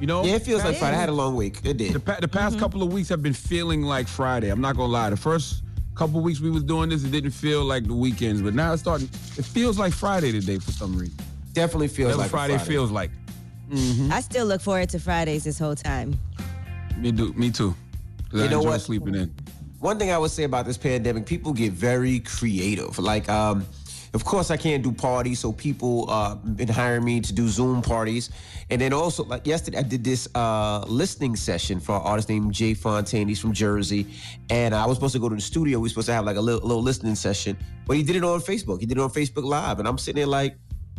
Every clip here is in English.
You know? Yeah, it feels like Friday. I had a long week. It did. The, pa- the past couple of weeks have been feeling like Friday. I'm not gonna lie. The first couple of weeks we was doing this, it didn't feel like the weekends, but now it's starting. It feels like Friday today for some reason. Definitely feels That's like Friday, Friday feels like. I still look forward to Fridays this whole time. Me do. Me too. You I know enjoy what? Sleeping in. One thing I would say about this pandemic, people get very creative. Like, um, of course, I can't do parties, so people uh, been hiring me to do Zoom parties. And then also, like yesterday, I did this uh, listening session for an artist named Jay Fontaine. He's from Jersey, and I was supposed to go to the studio. We were supposed to have like a little, little listening session, but he did it on Facebook. He did it on Facebook Live, and I'm sitting there like.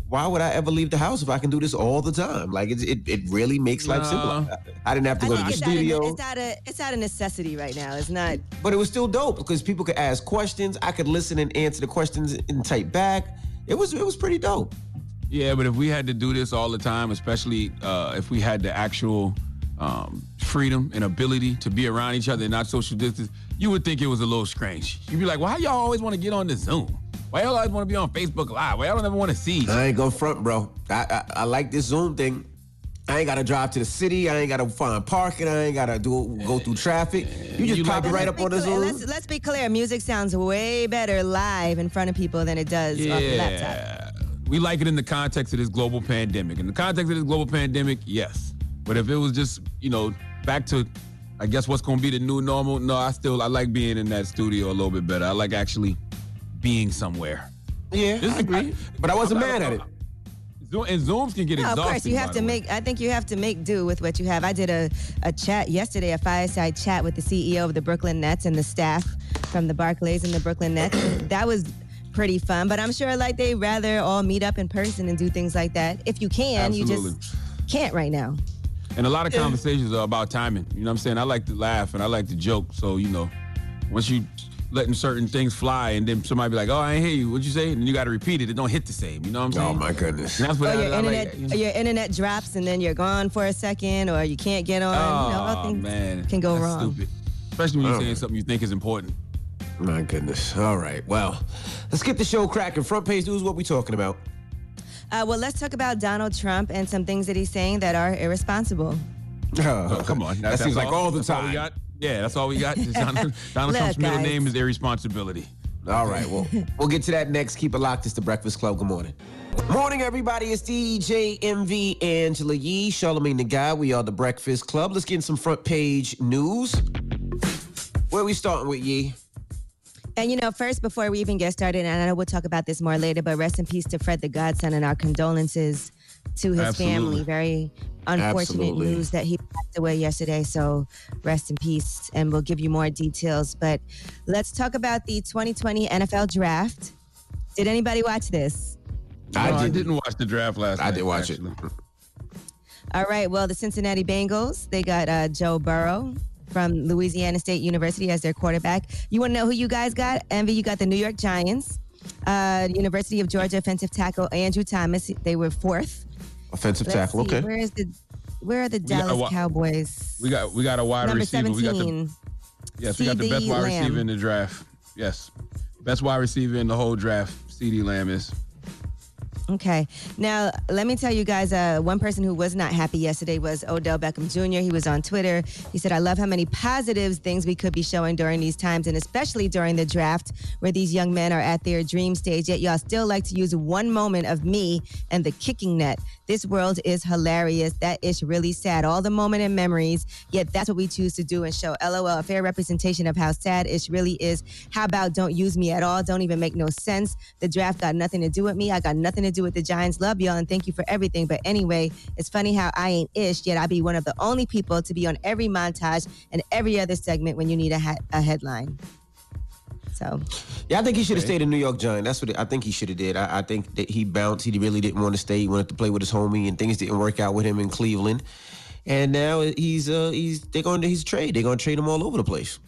Why would I ever leave the house if I can do this all the time? Like it, it, it really makes life No. simpler. I didn't have to I go to the it's out, studio. of, it's, out of, it's out of necessity right now. It's not. But it was still dope because people could ask questions. I could listen and answer the questions and type back. It was it was pretty dope. Yeah, but if we had to do this all the time, especially uh, if we had the actual um, freedom and ability to be around each other and not social distance, you would think it was a little strange. You'd be like, why y'all always want to get on the Zoom? Why y'all always want to be on Facebook Live? Why y'all don't ever want to see? each? I ain't gonna front, bro. I, I I like this Zoom thing. I ain't gotta drive to the city. I ain't gotta find parking. I ain't gotta do go through traffic. You just You pop like it right up on the Zoom. Let's, let's be clear. Music sounds way better live in front of people than it does off the laptop. Yeah. We like it in the context of this global pandemic. In the context of this global pandemic, yes. But if it was just, you know, back to, I guess what's going to be the new normal, no, I still, I like being in that studio a little bit better. I like actually being somewhere. Yeah, I Disagree. agree. But I wasn't mad at it. Zoom, and Zooms can get No, of course, you have to make. I think you have to make do with what you have. I did a, a chat yesterday, a fireside chat with the CEO of the Brooklyn Nets and the staff from the Barclays and the Brooklyn Nets. that was pretty fun, but I'm sure like they rather all meet up in person and do things like that. If you can, Absolutely. you just can't right now. And a lot of conversations are about timing. You know what I'm saying? I like to laugh and I like to joke. So, you know, once you letting certain things fly and then somebody be like, oh, I ain't hear you. What'd you say? And you got to repeat it. It don't hit the same. You know what I'm saying? Oh my goodness. And that's what Or I, your I internet, like. you know? your internet drops and then you're gone for a second, or you can't get on. you know, all Oh, things man. can go That's wrong. Stupid. Especially when you're Oh. saying something you think is important. My goodness. All right. Well, let's get the show cracking. Front page news. What we talking about? Uh, well, let's talk about Donald Trump and some things that he's saying that are irresponsible. Oh, come on. That seems like all the That's all we time. Got? Yeah, that's all we got. Donald, Donald Look, Trump's middle guys. name is irresponsibility. All right, well, we'll get to that next. Keep it locked. It's the Breakfast Club. Good morning. Morning, everybody. It's DJ Envy Angela Yee, Charlamagne the Guy. We are the Breakfast Club. Let's get in some front page news. Where we starting with Yee? And you know, first, before we even get started, and I know we'll talk about this more later, but rest in peace to Fred the Godson and our condolences to his Absolutely. family. Very unfortunate Absolutely. news that he passed away yesterday. So rest in peace, and we'll give you more details. But let's talk about the 2020 NFL draft. Did anybody watch this? I No, I didn't. didn't watch the draft last I night. did watch actually. it. All right. Well, the Cincinnati Bengals, they got uh, Joe Burrow from Louisiana State University as their quarterback. You want to know who you guys got? Envy, you got the New York Giants. Uh, University of Georgia offensive tackle Andrew Thomas. They were fourth. Offensive Let's tackle. see, Okay. Where is the Where are the got a Dallas wa- Cowboys? We got we got a wide Number receiver. We got the 17. yes, we got the best CeeDee wide Lamb. receiver in the draft. Yes, best wide receiver in the whole draft. CeeDee Lamb is. Okay. Now, let me tell you guys uh, one person who was not happy yesterday was Odell Beckham Jr. He was on Twitter. He said, I love how many positives things we could be showing during these times, and especially during the draft where these young men are at their dream stage. Yet, y'all still like to use one moment of me and the kicking net. This world is hilarious. That is really sad. All the moment and memories, yet that's what we choose to do and show. LOL, a fair representation of how sad it really is. How about don't use me at all? Don't even make no sense. The draft got nothing to do with me. I got nothing to do with the Giants. Love y'all and thank you for everything. But anyway, it's funny how I ain't ish, yet I be one of the only people to be on every montage and every other segment when you need a, ha- a headline. So, Yeah, I think he should have stayed in New York Giant. That's what I think he should have did. I, I think that he bounced. He really didn't want to stay. He wanted to play with his homie, and things didn't work out with him in Cleveland. And now he's uh he's they're going to he's trade. They're going to trade him all over the place.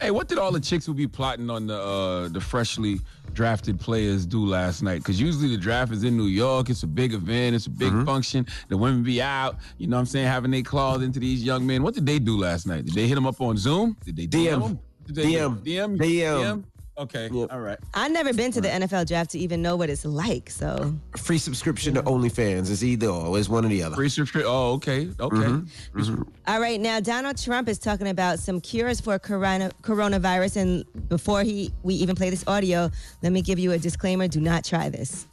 Hey, what did all the chicks who be plotting on the uh, the freshly drafted players do last night? Because usually the draft is in New York. It's a big event. It's a big Mm-hmm. function. The women be out. You know what I'm saying? Having their claws into these young men. What did they do last night? Did they hit them up on Zoom? Did they DM. Them? Did they DM. DM. DM. Okay. Yep. All right. I've never been to the NFL draft to even know what it's like. So, Free subscription to OnlyFans. is either or. It's one or the other. Free subscription. Oh, okay. Okay. Mm-hmm. All right, now Donald Trump is talking about some cures for corona, coronavirus, and before he we even play this audio, let me give you a disclaimer: do not try this.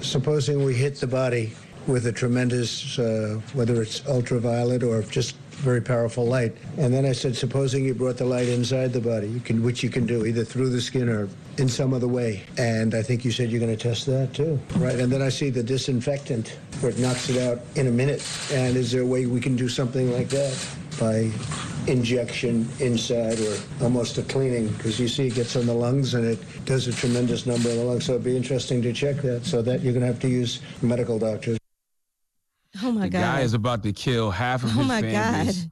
Supposing we hit the body with a tremendous, uh, whether it's ultraviolet or just very powerful light, and then I said, supposing you brought the light inside the body, you can, which you can do either through the skin or in some other way. And I think you said you're going to test that too, right? And then I see the disinfectant where it knocks it out in a minute. And is there a way we can do something like that by injection inside or almost a cleaning? Because you see it gets on the lungs and it does a tremendous number of the lungs. So it'd be interesting to check that. So that you're going to have to use medical doctors. Oh my god. The god! guy is about to kill half of Oh his my fan God. base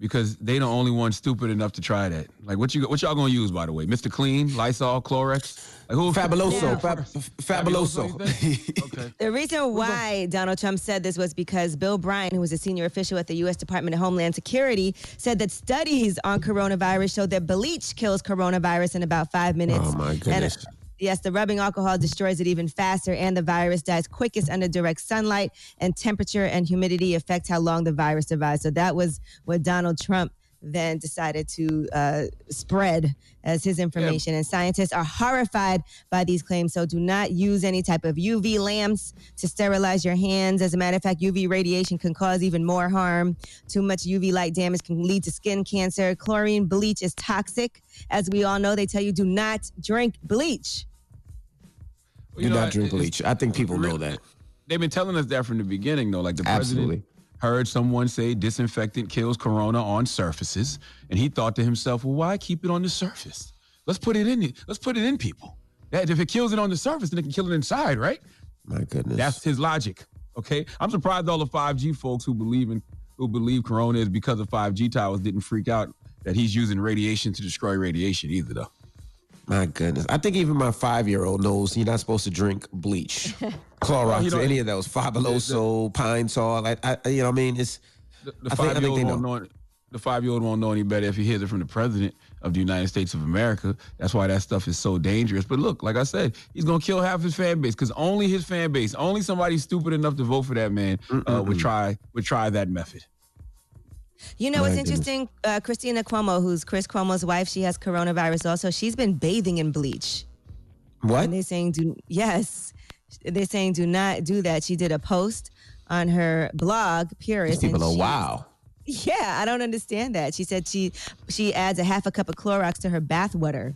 because they the only one stupid enough to try that. Like what you what y'all gonna use by the way? Mr. Clean, Lysol, Clorox. Like who? Fabuloso. Yeah. Fab- Fabuloso, Fabuloso. okay. The reason why Donald Trump said this was because Bill Bryan, who was a senior official at the U.S. Department of Homeland Security, said that studies on coronavirus show that bleach kills coronavirus in about five minutes. Oh, my And, goodness. Yes, the rubbing alcohol destroys it even faster, and the virus dies quickest under direct sunlight, and temperature and humidity affect how long the virus survives. So that was what Donald Trump then decided to uh, spread as his information. And scientists are horrified by these claims. So do not use any type of UV lamps to sterilize your hands. As a matter of fact, UV radiation can cause even more harm. Too much UV light damage can lead to skin cancer. Chlorine bleach is toxic. As we all know, they tell you do not drink bleach. Well, Do know, not drink bleach. I think people know that. They've been telling us that from the beginning, though. Like the Absolutely. president heard someone say disinfectant kills corona on surfaces, and he thought to himself, "Well, why keep it on the surface? Let's put it in. Let's put it in people. That if it kills it on the surface, then it can kill it inside, right? My goodness. That's his logic. Okay, I'm surprised all the 5G folks who believe in who believe corona is because of 5G towers didn't freak out that he's using radiation to destroy radiation either, though. My goodness. I think even my five year old knows you're not supposed to drink bleach, Clorox, you know, or any of those. Fabuloso, Pine Sol. I, I, you know what I mean? It's, The, the I think- I five year think old won't know. The five year old won't know any better if he hears it from the president of the United States of America. That's why that stuff is so dangerous. But look, like I said, he's gonna kill half his fan base because only his fan base, only somebody stupid enough to vote for that man uh, would try would try that method. You know My what's goodness. interesting? Uh, Christina Cuomo, who's Chris Cuomo's wife, she has coronavirus also. She's been bathing in bleach. what? And they're saying, do yes, they're saying do not do that. She did a post on her blog, Purist. These people are wow. Yeah, I don't understand that. She said she she adds a half a cup of Clorox to her bath water.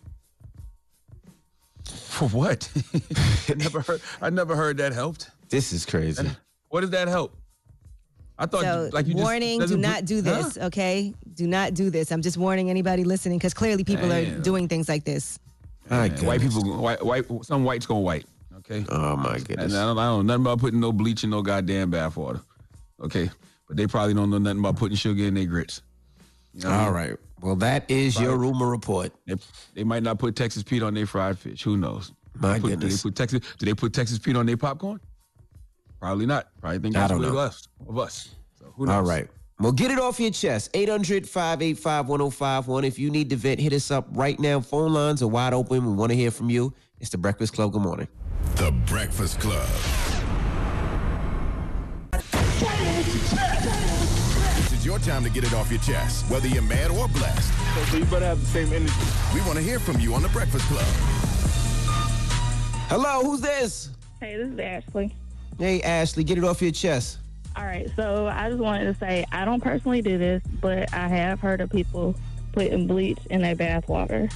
For what? I never heard. I never heard that helped. This is crazy. What does that help? I thought, So, like you just warning: do doesn't do this. Huh? Okay, do not do this. I'm just warning anybody listening because clearly people are doing things like this. My Man, white people, white, white, some whites gonna white. Okay. Oh my And goodness. I don't, I don't know nothing about putting no bleach in no goddamn bath water. Okay. But they probably don't know nothing about putting sugar in their grits. You know I All mean? right. Well, that is your rumor report. They, they might not put Texas Pete on their fried fish. Who knows? My Put- goodness. Do they put Texas? Do they put Texas Pete on their popcorn? Probably not. Probably think that's what us. Of us. So who knows? All right. Well, get it off your chest. 800 585 1051. If you need to vent, hit us up right now. Phone lines are wide open. We want to hear from you. It's the Breakfast Club. Good morning. The Breakfast Club. This is your time to get it off your chest, whether you're mad or blessed. So you better have the same energy. We want to hear from you on The Breakfast Club. Hello, who's this? Hey, this is Ashley. Hey, Ashley, get it off your chest. All right, so I just wanted to say I don't personally do this, but I have heard of people putting bleach in their bath water.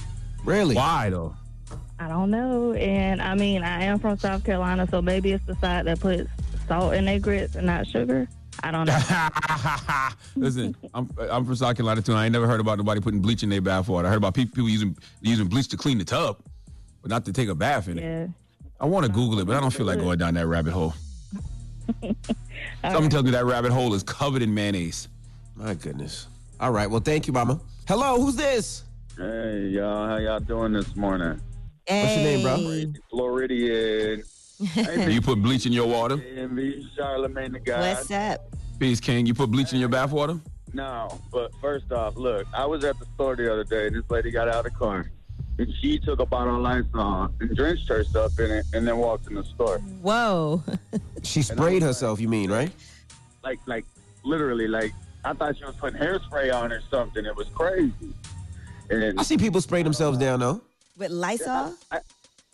Really? Why though? I don't know, and I mean I am from South Carolina, so maybe it's the side that puts salt in their grits and not sugar. I don't know. Listen, I'm I'm from South Carolina too. I ain't never heard about nobody putting bleach in their bath water. I heard about people, people using using bleach to clean the tub, but not to take a bath in it. yeah. I want to Google it, but I don't feel like going down that rabbit hole. Someone tells me that rabbit hole is covered in mayonnaise. My goodness. All right. Well, thank you, Mama. Hello, who's this? Hey, y'all. How y'all doing this morning? What's your name, bro? Floridian. Do you put bleach in your water? Envy, Charlamagne the guy. What's up? Peace King, you put bleach in your bath water? No, but first off, look, I was at the store the other day. and This lady got out of the car. And she took a bottle of Lysol and drenched herself in it and then walked in the store. Whoa. She sprayed herself, you mean, right? Like, like, literally, like, I thought she was putting hairspray on or something. It was crazy. And I see people spray themselves down, though. With Lysol? I,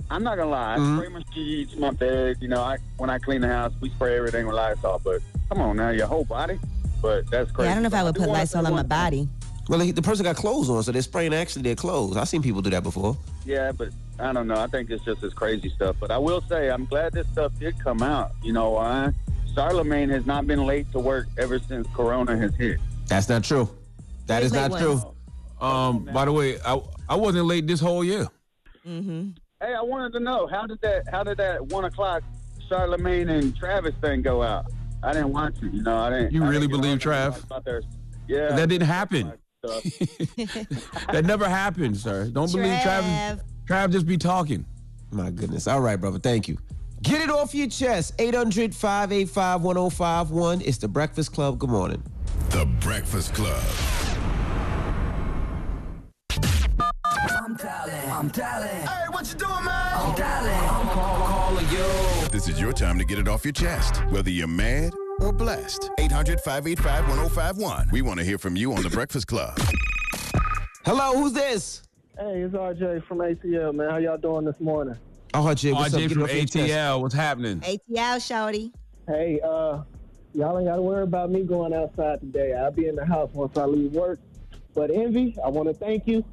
I'm not gonna lie. Mhm. I spray my sheets, my bed. You know, I when I clean the house, we spray everything with Lysol. But come on now, your whole body. But that's crazy. Yeah, I don't know if I would do put wanna Lysol say on my one thing. body. Well, the person got clothes on, so they're spraying actually their clothes. I've seen people do that before. Yeah, but I don't know. I think it's just this crazy stuff. But I will say, I'm glad this stuff did come out. You know why? Charlamagne has not been late to work ever since Corona has hit. That's not true. That Who's is not late true. Um, by the way, I I wasn't late this whole year. Mm-hmm. Hey, I wanted to know how did that how did that one o'clock Charlamagne and Travis thing go out? I didn't watch it. You know, I didn't. You I really didn't believe Trav? their- Yeah, That didn't happen. That never happened, sir. Don't believe Trav. Trav just be talking. My goodness. All right, brother. Thank you. Get it off your chest. 800 585 1051. It's the Breakfast Club. Good morning. The Breakfast Club. I'm dialing. I'm dialing. Hey, what you doing, man? I'm dialing. I'm call, calling you. This is your time to get it off your chest, whether you're mad or blessed. 800 585 1051. We want to hear from you on The Breakfast Club. Hello, who's this? Hey, it's RJ from ATL, man. How y'all doing this morning? Oh, RJ, what's up? RJ Get it from off your chest. ATL, what's happening? ATL, shawty. Hey, uh, y'all ain't got to worry about me going outside today. I'll be in the house once I leave work. But Envy, I want to thank you.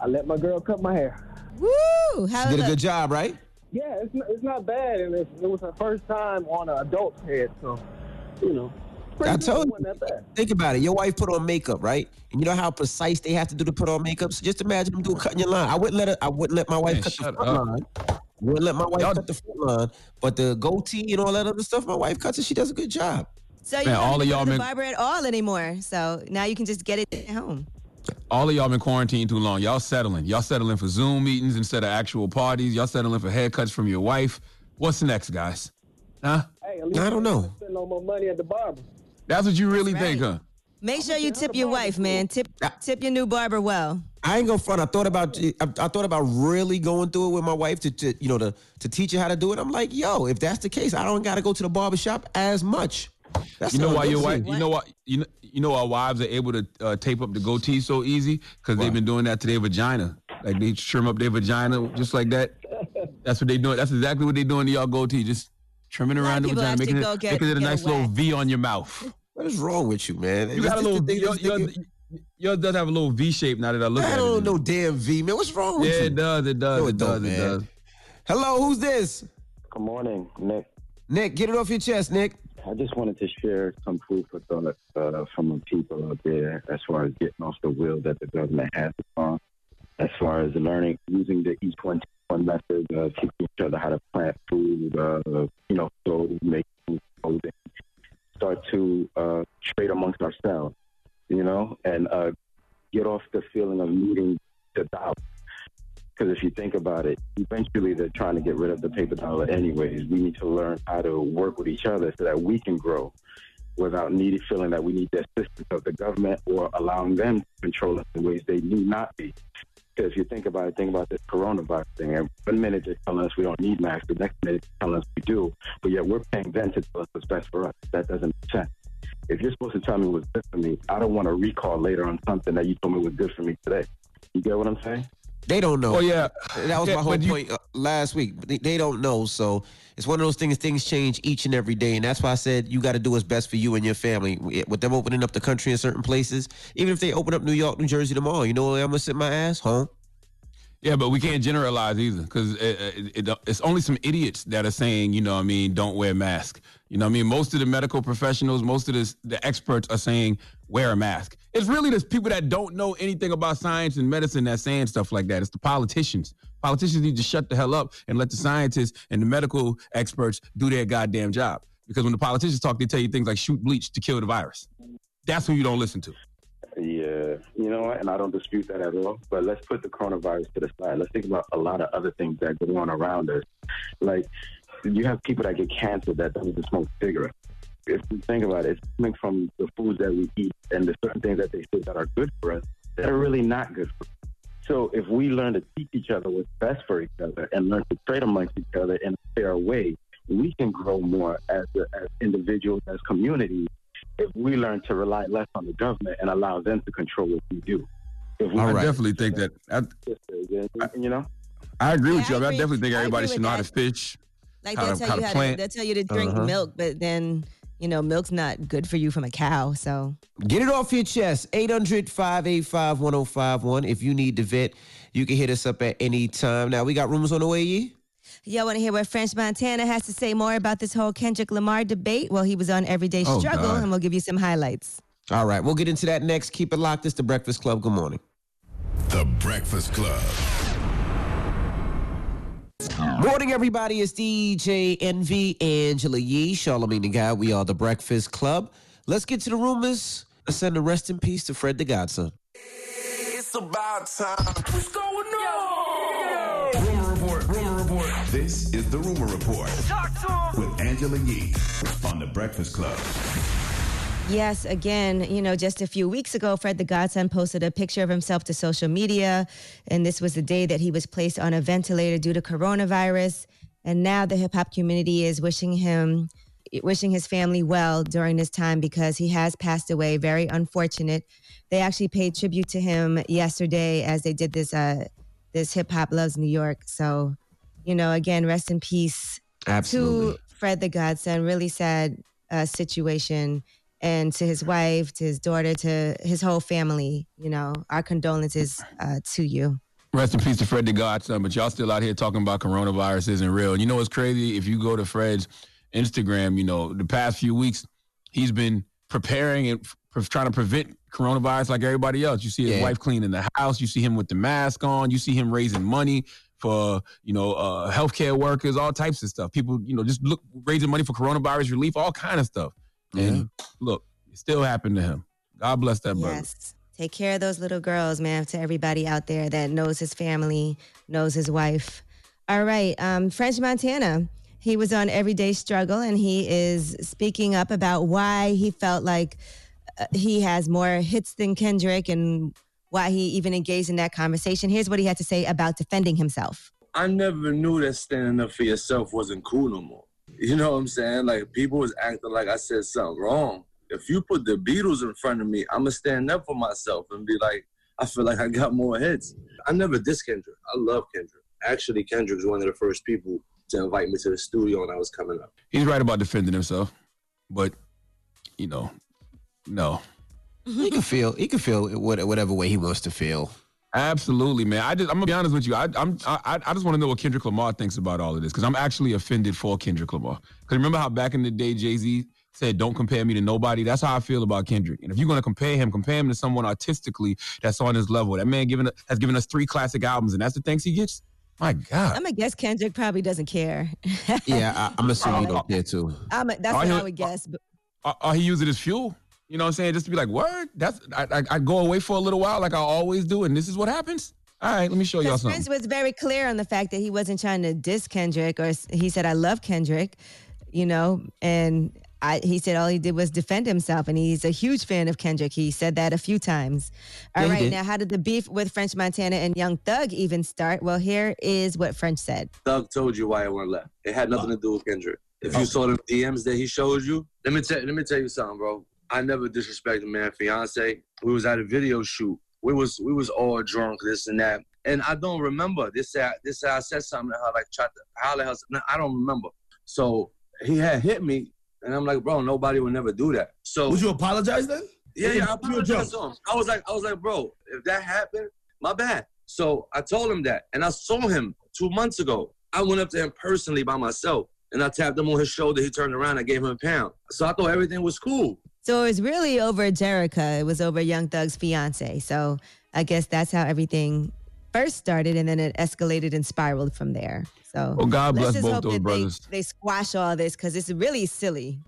I let my girl cut my hair. Woo! How Did a good job, right? Yeah, it's not, it's not bad, and it's, it was her first time on an adult's head, so you know. I told you. wasn't that bad. Think about it. Your wife put on makeup, right? And you know how precise they have to do to put on makeup. So just imagine them doing cutting your line. I wouldn't let her. I wouldn't let my wife Man, cut the shut front up. line. Wouldn't let my wife Y'all- cut the front line. But the goatee and all that other stuff, my wife cuts it. She does a good job. So you Man, don't all need of y'all to the men- barber at all anymore. So now you can just get it at home. All of y'all been quarantined too long. Y'all settling. Y'all settling for Zoom meetings instead of actual parties. Y'all settling for haircuts from your wife. What's next, guys? Huh? Hey, at least I don't know. Spend no more money at the barber. That's what you really That's think, huh? Make sure you tip your wife, man. Tip tip your new barber well. I ain't gonna front. I thought about I, I thought about really going through it with my wife to, to you know to to teach her how to do it. I'm like, yo, if that's the case, I don't gotta go to the barber shop as much. That's You know why your wife? you. You know why? You know, you know our wives are able to uh, tape up the goatee so easy because they've been doing that to their vagina. Like they trim up their vagina just like that. That's what they doing. That's exactly what they doing to y'all goatee. Just trimming around the vagina, making it, get- making it a get a nice little. V on your mouth. What is wrong with you, man? You got a little. Yours, yours, yours does have a little V shape now that I look I at don't know, damn V, man. What's wrong with Yeah, you? it does. It does. No, it, it does. don't, it man. does. Hello, who's this? Good morning, Nick. Nick, get it off your chest, Nick. I just wanted to share some food for thought uh, from the people out there as far as getting off the wheel that the government has on, as far as learning, using the East 21 method, uh, teaching each other how to plant food, uh, you know, so make clothing, start to uh, trade amongst ourselves, you know, and uh, get off the feeling of needing the dollar. Because if you think about it, eventually they're trying to get rid of the paper dollar anyways. We need to learn how to work with each other so that we can grow without needing feeling that we need the assistance of the government or allowing them to control us in ways they need not be. Because if you think about it, think about this coronavirus thing. And one minute they're telling us we don't need masks, the next minute they're telling us we do, but yet we're paying them to tell us what's best for us. That doesn't make sense. If you're supposed to tell me what's good for me, I don't want to recall later on something that you told me was good for me today. You get what I'm saying? They don't know. Oh, yeah. That was Yeah, my whole you- point uh, last week. They, they don't know, so it's one of those things. Things change each and every day, and that's why I said you got to do what's best for you and your family. With them opening up the country in certain places, even if they open up New York, New Jersey tomorrow, you know I'm gonna sit my ass home. Yeah, but we can't generalize either because it, it, it, it's only some idiots that are saying, you know, what I mean, don't wear a mask. You know, what I mean, most of the medical professionals, most of this, the experts are saying wear a mask. It's really the people that don't know anything about science and medicine that's saying stuff like that. It's the politicians. Politicians need to shut the hell up and let the scientists and the medical experts do their goddamn job. Because when the politicians talk, they tell you things like shoot bleach to kill the virus. That's who you don't listen to. Yeah, you know what? And I don't dispute that at all. But let's put the coronavirus to the side. Let's think about a lot of other things that go on around us. Like, you have people that get cancer that don't even smoke cigarettes. If you think about it, it's coming from the foods that we eat and the certain things that they say that are good for us that are really not good for us. So if we learn to teach each other what's best for each other and learn to trade amongst each other in a fair way, we can grow more as, as individuals, as communities, if we learn to rely less on the government and allow them to control what we do. If we I definitely think that. I, you know, I agree with Yeah, you. I I, I definitely think everybody should with know how to fish, Like how they'll to, tell how you to plant. they'll tell you to drink Uh-huh. milk, but then you know milk's not good for you from a cow. So Get it off your chest. 800 585 1051. If you need to vet, you can hit us up at any time. Now, we got rumors on the way, Yee? y'all want to hear what French Montana has to say more about this whole Kendrick Lamar debate? Well, he was on Everyday Oh, Struggle, God. and we'll give you some highlights. All right, we'll get into that next. Keep it locked. It's the Breakfast Club. Good morning. The Breakfast Club. Morning, everybody. It's DJ Envy, Angela Yee, Charlamagne the Guy. We are the Breakfast Club. Let's get to the rumors. Let's send a rest in peace to Fred the Godson. It's about time. What's going on? Rumor report. Rumor report. This is the Rumor Report Talk to him. with Angela Yee on the Breakfast Club. Yes, again, you know, just a few weeks ago, Fred the Godson posted a picture of himself to social media. And this was the day that he was placed on a ventilator due to coronavirus. And now the hip hop community is wishing him, wishing his family well during this time because he has passed away. Very unfortunate. They actually paid tribute to him yesterday as they did this, uh, this Hip Hop Loves New York. So, you know, again, rest in peace Absolutely. to Fred the Godson. Really sad uh, situation. And to his wife, to his daughter, to his whole family, you know, our condolences uh, to you. Rest in peace to Fred the Godson, but y'all still out here talking about coronavirus isn't real. And you know what's crazy? If you go to Fred's Instagram, you know, the past few weeks, he's been preparing and f- trying to prevent coronavirus like everybody else. You see his Yeah. wife cleaning the house. You see him with the mask on. You see him raising money for, you know, uh, healthcare workers, all types of stuff. People, you know, just look raising money for coronavirus relief, all kind of stuff. And look, it still happened to him. God bless that brother. Yes. Take care of those little girls, man, to everybody out there that knows his family, knows his wife. All right. Um, French Montana. He was on Everyday Struggle and he is speaking up about why he felt like uh, he has more hits than Kendrick and why he even engaged in that conversation. Here's what he had to say about defending himself. I never knew that standing up for yourself wasn't cool no more. You know what I'm saying? Like people was acting like I said something wrong. If you put the Beatles in front of me, I'ma stand up for myself and be like, I feel like I got more hits. I never diss Kendrick. I love Kendrick. Actually, Kendrick's one of the first people to invite me to the studio when I was coming up. He's right about defending himself, but you know, no. He can feel. He can feel what- whatever way he wants to feel. Absolutely, man. I just I'm gonna be honest with you. I I'm I, I just want to know what Kendrick Lamar thinks about all of this because I'm actually offended for Kendrick Lamar. Because remember how back in the day Jay Z said, "Don't compare me to nobody." That's how I feel about Kendrick. And if you're gonna compare him, compare him to someone artistically that's on his level. That man given has given us three classic albums, and that's the thanks he gets. My God. I'm gonna guess Kendrick probably doesn't care. Yeah, I, I'm assuming he don't care too. I'm a, that's Oh, what he- I would guess. But Or, or he using it as fuel. You know what I'm saying? Just to be like, word. That's I, I I go away for a little while like I always do, and this is what happens. All right, let me show y'all something. French was very clear on the fact that he wasn't trying to diss Kendrick, or he said, "I love Kendrick," you know. And I, he said all he did was defend himself, and he's a huge fan of Kendrick. He said that a few times. All Yeah, right, now how did the beef with French Montana and Young Thug even start? Well, here is what French said. Thug told you why I went left. It had nothing to do with Kendrick. If you saw the DMs that he showed you, let me tell let me tell you something, bro. I never disrespected man fiance. We was at a video shoot. We was we was all drunk, this and that. And I don't remember. This said this I said something to her, like tried to holler at her. No, I don't remember. So he had hit me, and I'm like, bro, nobody would never do that. So Would you apologize then? yeah, yeah, I apologized to him. I was like, I was like, bro, if that happened, my bad. So I told him that, and I saw him two months ago. I went up to him personally by myself, and I tapped him on his shoulder. He turned around, I gave him a pound. So I thought everything was cool. So it was really over Jerrika. It was over Young Thug's fiance. So I guess that's how everything first started, and then it escalated and spiraled from there. So Well, God let's bless just both hope those that brothers. They, they squash all this because it's really silly.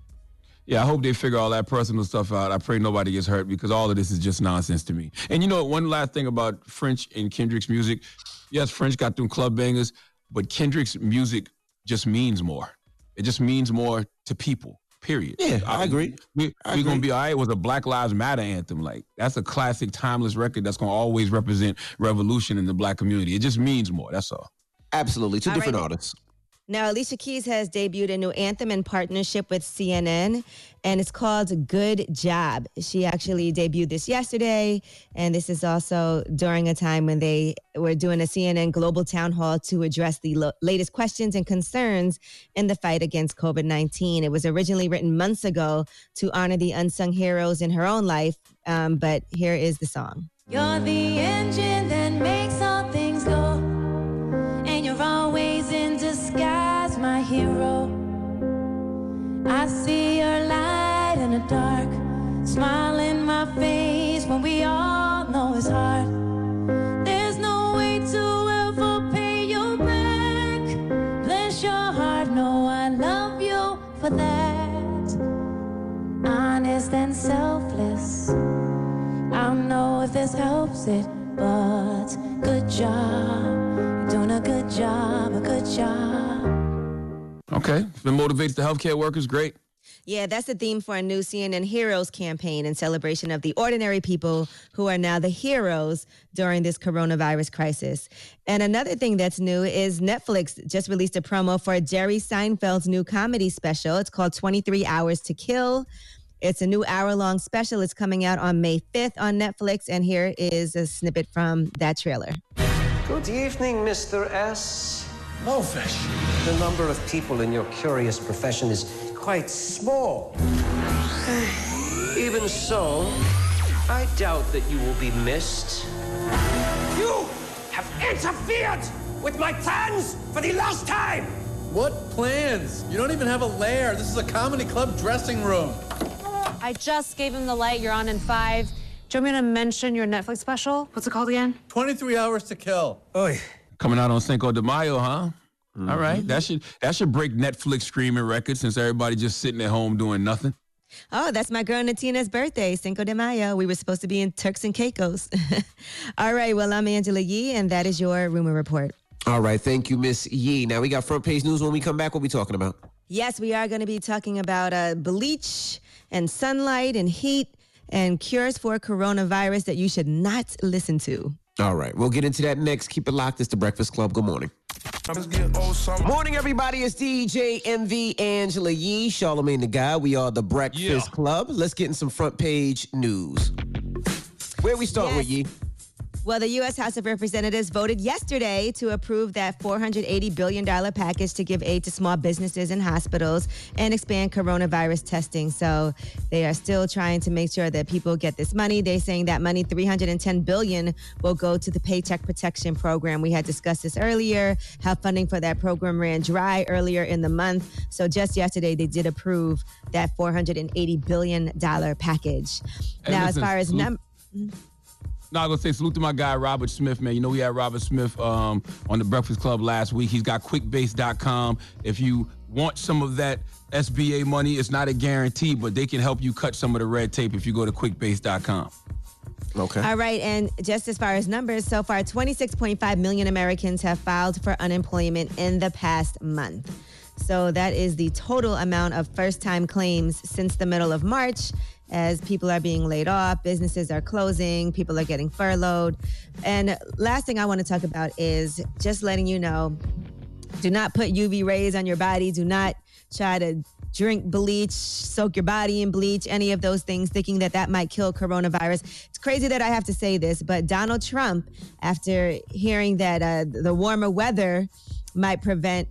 Yeah, I hope they figure all that personal stuff out. I pray nobody gets hurt because all of this is just nonsense to me. And you know, one last thing about French and Kendrick's music. Yes, French got them club bangers, but Kendrick's music just means more. It just means more to people. Period. Yeah, I uh, agree. We, I we're gonna be all right with a Black Lives Matter anthem. Like that's a classic, timeless record that's gonna always represent revolution in the black community. It just means more. That's all. Absolutely, two All different right. artists. Now, Alicia Keys has debuted a new anthem in partnership with CNN, and it's called Good Job. She actually debuted this yesterday, and this is also during a time when they were doing a CNN global town hall to address the lo- latest questions and concerns in the fight against COVID 19. It was originally written months ago to honor the unsung heroes in her own life, um, but here is the song. You're the engine that makes I see your light in the dark. Smile in my face when we all know it's hard. There's no way to ever pay you back. Bless your heart, know I love you for that. Honest and selfless. I don't know if this helps it, but good job. You're doing a good job, a good job. Okay. If it motivates the healthcare workers, great. Yeah, that's the theme for a new CNN Heroes campaign in celebration of the ordinary people who are now the heroes during this coronavirus crisis. And another thing that's new is Netflix just released a promo for Jerry Seinfeld's new comedy special. It's called 23 Hours to Kill. It's a new hour long special. It's coming out on May 5th on Netflix. And here is a snippet from that trailer. Good evening, Mr. S. Blowfish. The number of people in your curious profession is quite small. Even so, I doubt that you will be missed. You have interfered with my plans for the last time! What plans? You don't even have a lair. This is a comedy club dressing room. I just gave him the light. You're on in five. Do you want me to mention your Netflix special? What's it called again? 23 hours to kill. Oy. Coming out on Cinco de Mayo, huh? Mm-hmm. All right. That should that should break Netflix streaming records since everybody just sitting at home doing nothing. Oh, that's my girl Natina's birthday, Cinco de Mayo. We were supposed to be in Turks and Caicos. All right, well, I'm Angela Yee, and that is your rumor report. All right, thank you, Miss Yee. Now we got front page news. When we come back, what we talking about? Yes, we are going to be talking about uh, bleach and sunlight and heat and cures for coronavirus that you should not listen to. All right, we'll get into that next. Keep it locked. It's the Breakfast Club. Good morning. Morning, everybody. It's DJ Envy Angela Yee, Charlamagne the Guy. We are the Breakfast Club. Let's get in some front page news. Where we start with Yee? Well, the U.S. House of Representatives voted yesterday to approve that $480 billion package to give aid to small businesses and hospitals and expand coronavirus testing. So they are still trying to make sure that people get this money. They're saying that money, 310 billion, will go to the Paycheck Protection Program. We had discussed this earlier, how funding for that program ran dry earlier in the month. So just yesterday, they did approve that $480 billion package. Hey, now, as far as number. Hmm? No, I'm gonna say salute to my guy Robert Smith, man. You know we had Robert Smith um, on the Breakfast Club last week. He's got QuickBase.com. If you want some of that SBA money, it's not a guarantee, but they can help you cut some of the red tape if you go to QuickBase.com. Okay. All right, and just as far as numbers, so far 26.5 million Americans have filed for unemployment in the past month. So that is the total amount of first time claims since the middle of March as people are being laid off, businesses are closing, people are getting furloughed. And last thing I want to talk about is just letting you know do not put UV rays on your body. Do not try to drink bleach, soak your body in bleach, any of those things, thinking that that might kill coronavirus. It's crazy that I have to say this, but Donald Trump, after hearing that uh, the warmer weather might prevent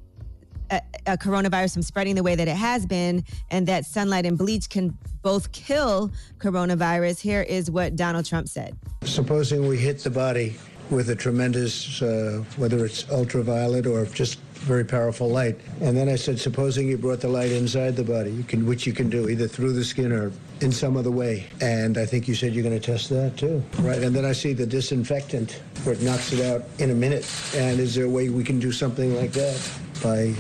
a, a coronavirus from spreading the way that it has been, and that sunlight and bleach can both kill coronavirus, here is what Donald Trump said. Supposing we hit the body with a tremendous, uh, whether it's ultraviolet or just very powerful light. And then I said, supposing you brought the light inside the body, you can, which you can do either through the skin or in some other way. And I think you said you're going to test that too, right? And then I see the disinfectant where it knocks it out in a minute. And is there a way we can do something like that by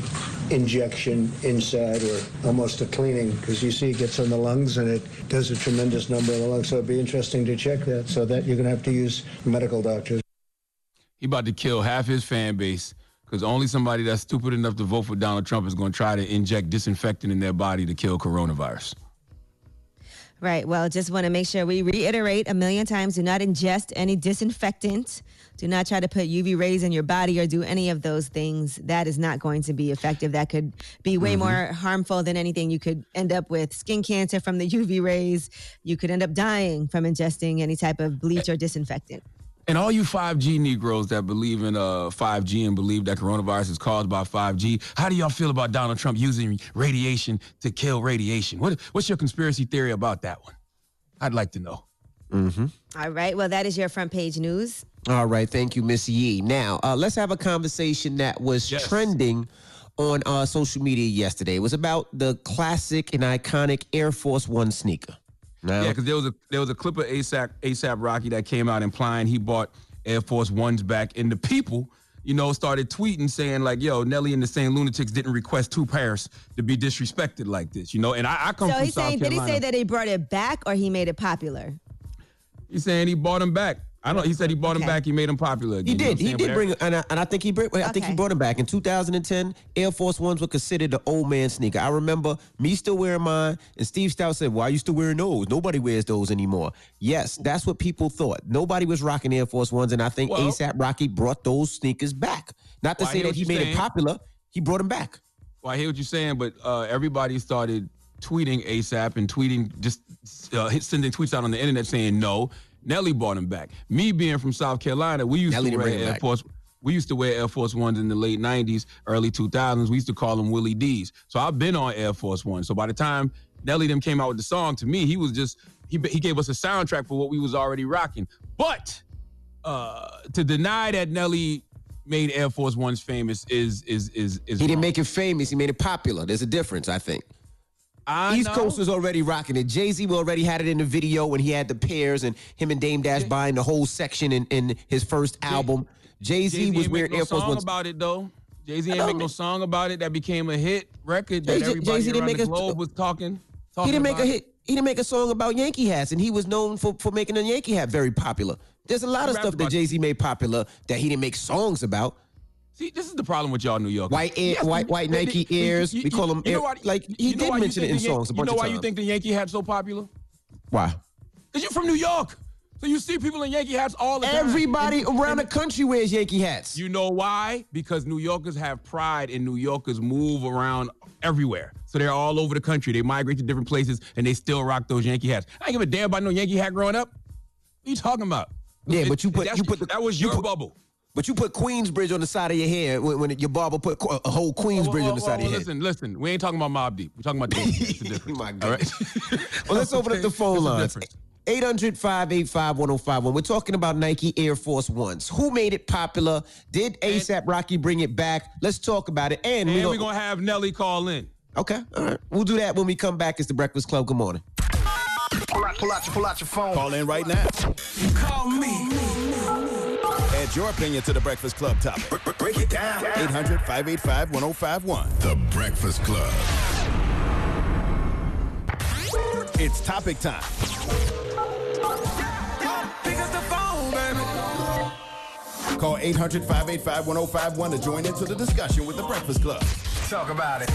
injection inside or almost a cleaning? Because you see it gets on the lungs and it does a tremendous number in the lungs. So it'd be interesting to check that. So that you're going to have to use medical doctors. He about to kill half his fan base because only somebody that's stupid enough to vote for Donald Trump is going to try to inject disinfectant in their body to kill coronavirus. Right. Well, just want to make sure we reiterate a million times do not ingest any disinfectant. Do not try to put UV rays in your body or do any of those things. That is not going to be effective. That could be way Mm-hmm. more harmful than anything. You could end up with skin cancer from the UV rays. You could end up dying from ingesting any type of bleach or disinfectant. And all you 5G Negroes that believe in uh, 5G and believe that coronavirus is caused by 5G, how do y'all feel about Donald Trump using radiation to kill radiation? What, what's your conspiracy theory about that one? I'd like to know. Mm-hmm. All right. Well, that is your front page news. All right, thank you, Miss Yee. Now, uh, let's have a conversation that was trending on uh, social media yesterday. It was about the classic and iconic Air Force One sneaker. Now, Yeah, because there was a there was a clip of ASAP ASAP Rocky that came out implying he bought Air Force Ones back, and the people, you know, started tweeting saying like, "Yo, Nelly and the St. Lunatics didn't request two pairs to be disrespected like this," you know. And I, I come So from he's South saying, did he say that he brought it back or he made it popular? He's saying he bought them back. I don't. He said he bought them Okay. back. He made them popular. He Again, you know did. He did But bring, and I, and I think he bring, I think he brought him back in 2010. Air Force Ones were considered the old man sneaker. I remember me still wearing mine, and Steve Stoute said, "Why are you still wearing those? Nobody wears those anymore." Yes, that's what people thought. Nobody was rocking Air Force Ones, and I think Well- ASAP Rocky brought those sneakers back. Not to Well, say that he made saying. it popular. He brought them back. Well, I hear what you're saying, but uh, everybody started tweeting ASAP and tweeting, just uh, sending tweets out on the internet saying no. Nelly brought him back. Me being from South Carolina, we used Nelly to wear Air back. Force. We used to wear Air Force Ones in the late '90s, early 2000s. We used to call them Willie D's. So I've been on Air Force One. So by the time Nelly them came out with the song, to me, he was just he he gave us a soundtrack for what we was already rocking. But uh, to deny that Nelly made Air Force Ones famous is is is is He didn't make it famous. He made it popular. There's a difference, I think. I East know. Coast was already rocking it. Jay Z already had it in the video when he had the pairs and him and Dame Dash buying the whole section in, in his first album. Jay Z Jay-Z was wearing no Air Force song Ones. about it though. Jay Z ain't know, make no song about it that became a hit record that Jay-Z everybody didn't around make the a- globe was talking. He didn't make a hit. He didn't make a song about Yankee hats, and he was known for, for making a Yankee hat very popular. There's a lot He of stuff that Jay Z made popular that he didn't make songs about. See, this is the problem with y'all New York. White ear, white white Nike ears. we call them air, like he did mention it in songs a You bunch know of why you think the Yankee hat's so popular? why? Because you're from New York. So you see people in Yankee hats all the time. Everybody And- around the country wears Yankee hats. You know why? Because New Yorkers have pride and New Yorkers move around everywhere. So they're all over the country. They migrate to different places and they still rock those Yankee hats. I ain't give a damn about no Yankee hat growing up. What are you talking about? Yeah, It- but you put you put the that was you your put- bubble. But you put Queensbridge on the side of your head when, when your barber put a whole Queensbridge Well, on the side well, of your head. listen, listen. We ain't talking about Mobb Deep. We're talking about the Yankee hats. It's a difference. All right? Well, let's open up the phone It's a lines. difference. 800 585 1051. We're talking about Nike Air Force Ones. Who made it popular? Did ASAP Rocky bring it back? Let's talk about it. And, And we're we're going to have Nelly call in. Okay, all right. We'll do that when we come back. It's the Breakfast Club. Good morning. Pull out, pull out, your, pull out your phone. Call in right now. Call me. Add your opinion to the Breakfast Club topic. Break it down. 800 585 1051. The Breakfast Club. It's topic time. Pick up the phone, baby. Call 800 585 1051 to join into the discussion with the Breakfast Club. Talk about it.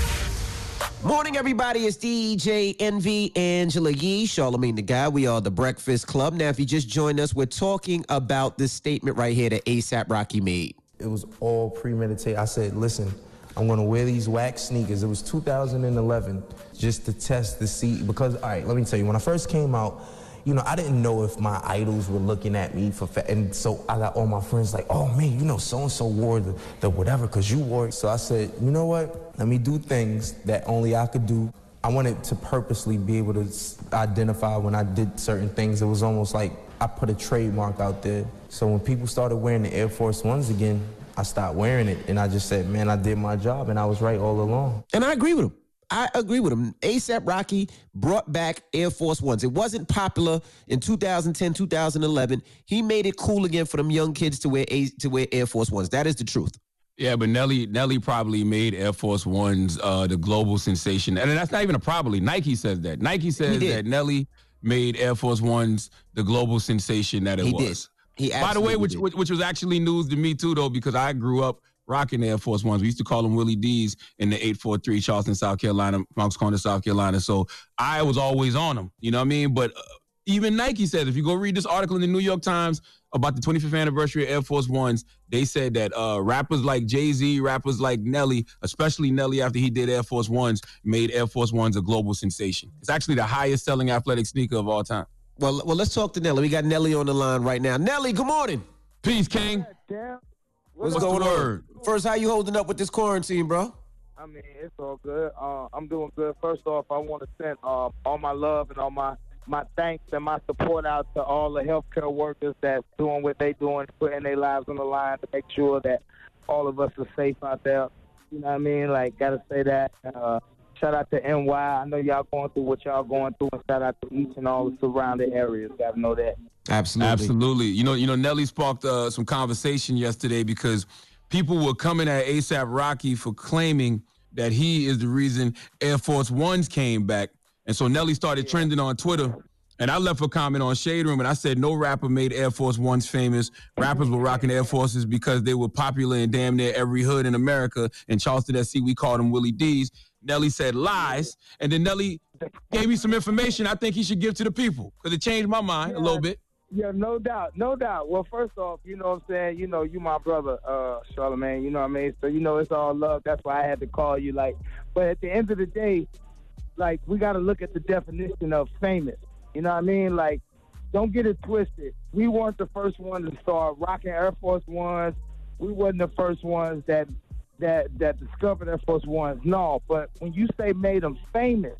Morning, everybody. It's DJ Envy, Angela Yee, Charlamagne the Guy. We are the Breakfast Club. Now, if you just joined us, we're talking about this statement right here that ASAP Rocky made. It was all premeditated. I said, listen, I'm gonna wear these wax sneakers. It was 2011, just to test to see. Because, all right, let me tell you, when I first came out, you know, I didn't know if my idols were looking at me for, fa- and so I got all my friends like, oh man, you know, so and so wore the, the whatever, cause you wore it. So I said, you know what? Let me do things that only I could do. I wanted to purposely be able to identify when I did certain things. It was almost like I put a trademark out there. So when people started wearing the Air Force Ones again, I stopped wearing it, and I just said, man, I did my job, and I was right all along. And I agree with him. I agree with him. ASAP Rocky brought back Air Force Ones. It wasn't popular in 2010, 2011. He made it cool again for them young kids to wear A- to wear Air Force Ones. That is the truth. Yeah, but Nelly Nelly probably made Air Force Ones uh, the global sensation, and that's not even a probably. Nike says that. Nike says that Nelly made Air Force Ones the global sensation that it was. He was. did. He By the way, which, which which was actually news to me too, though, because I grew up rocking Air Force Ones. We used to call them Willie D's in the 843 Charleston, South Carolina, Moncks Corner, South Carolina. So I was always on them. You know what I mean? But uh, even Nike says, if you go read this article in the New York Times about the 25th anniversary of Air Force Ones, they said that uh, rappers like Jay Z, rappers like Nelly, especially Nelly after he did Air Force Ones, made Air Force Ones a global sensation. It's actually the highest selling athletic sneaker of all time. Well, well, let's talk to Nelly. We got Nelly on the line right now. Nelly, good morning. Peace, King. What's, What's the going word? on? First, how you holding up with this quarantine, bro? I mean, it's all good. Uh, I'm doing good. First off, I want to send uh, all my love and all my my thanks and my support out to all the healthcare workers that's doing what they're doing, putting their lives on the line to make sure that all of us are safe out there. You know what I mean? Like, gotta say that. Uh, shout out to NY. I know y'all going through what y'all going through, and shout out to each and all the surrounding areas. Gotta know that. Absolutely. Absolutely. You know, you know, Nelly sparked uh, some conversation yesterday because people were coming at ASAP Rocky for claiming that he is the reason Air Force Ones came back. And so Nelly started trending on Twitter. And I left a comment on Shade Room and I said no rapper made Air Force Ones famous. Rappers were rocking Air Forces because they were popular in damn near every hood in America. In Charleston, SC, we called them Willie D's. Nelly said lies. And then Nelly gave me some information I think he should give to the people because it changed my mind a little bit. Yeah, no doubt, no doubt. Well, first off, you know what I'm saying. You know, you my brother, uh, Charlamagne. You know what I mean. So you know it's all love. That's why I had to call you. Like, but at the end of the day, like we got to look at the definition of famous. You know what I mean? Like, don't get it twisted. We weren't the first ones to start rocking Air Force Ones. We wasn't the first ones that that that discovered Air Force Ones. No, but when you say made them famous,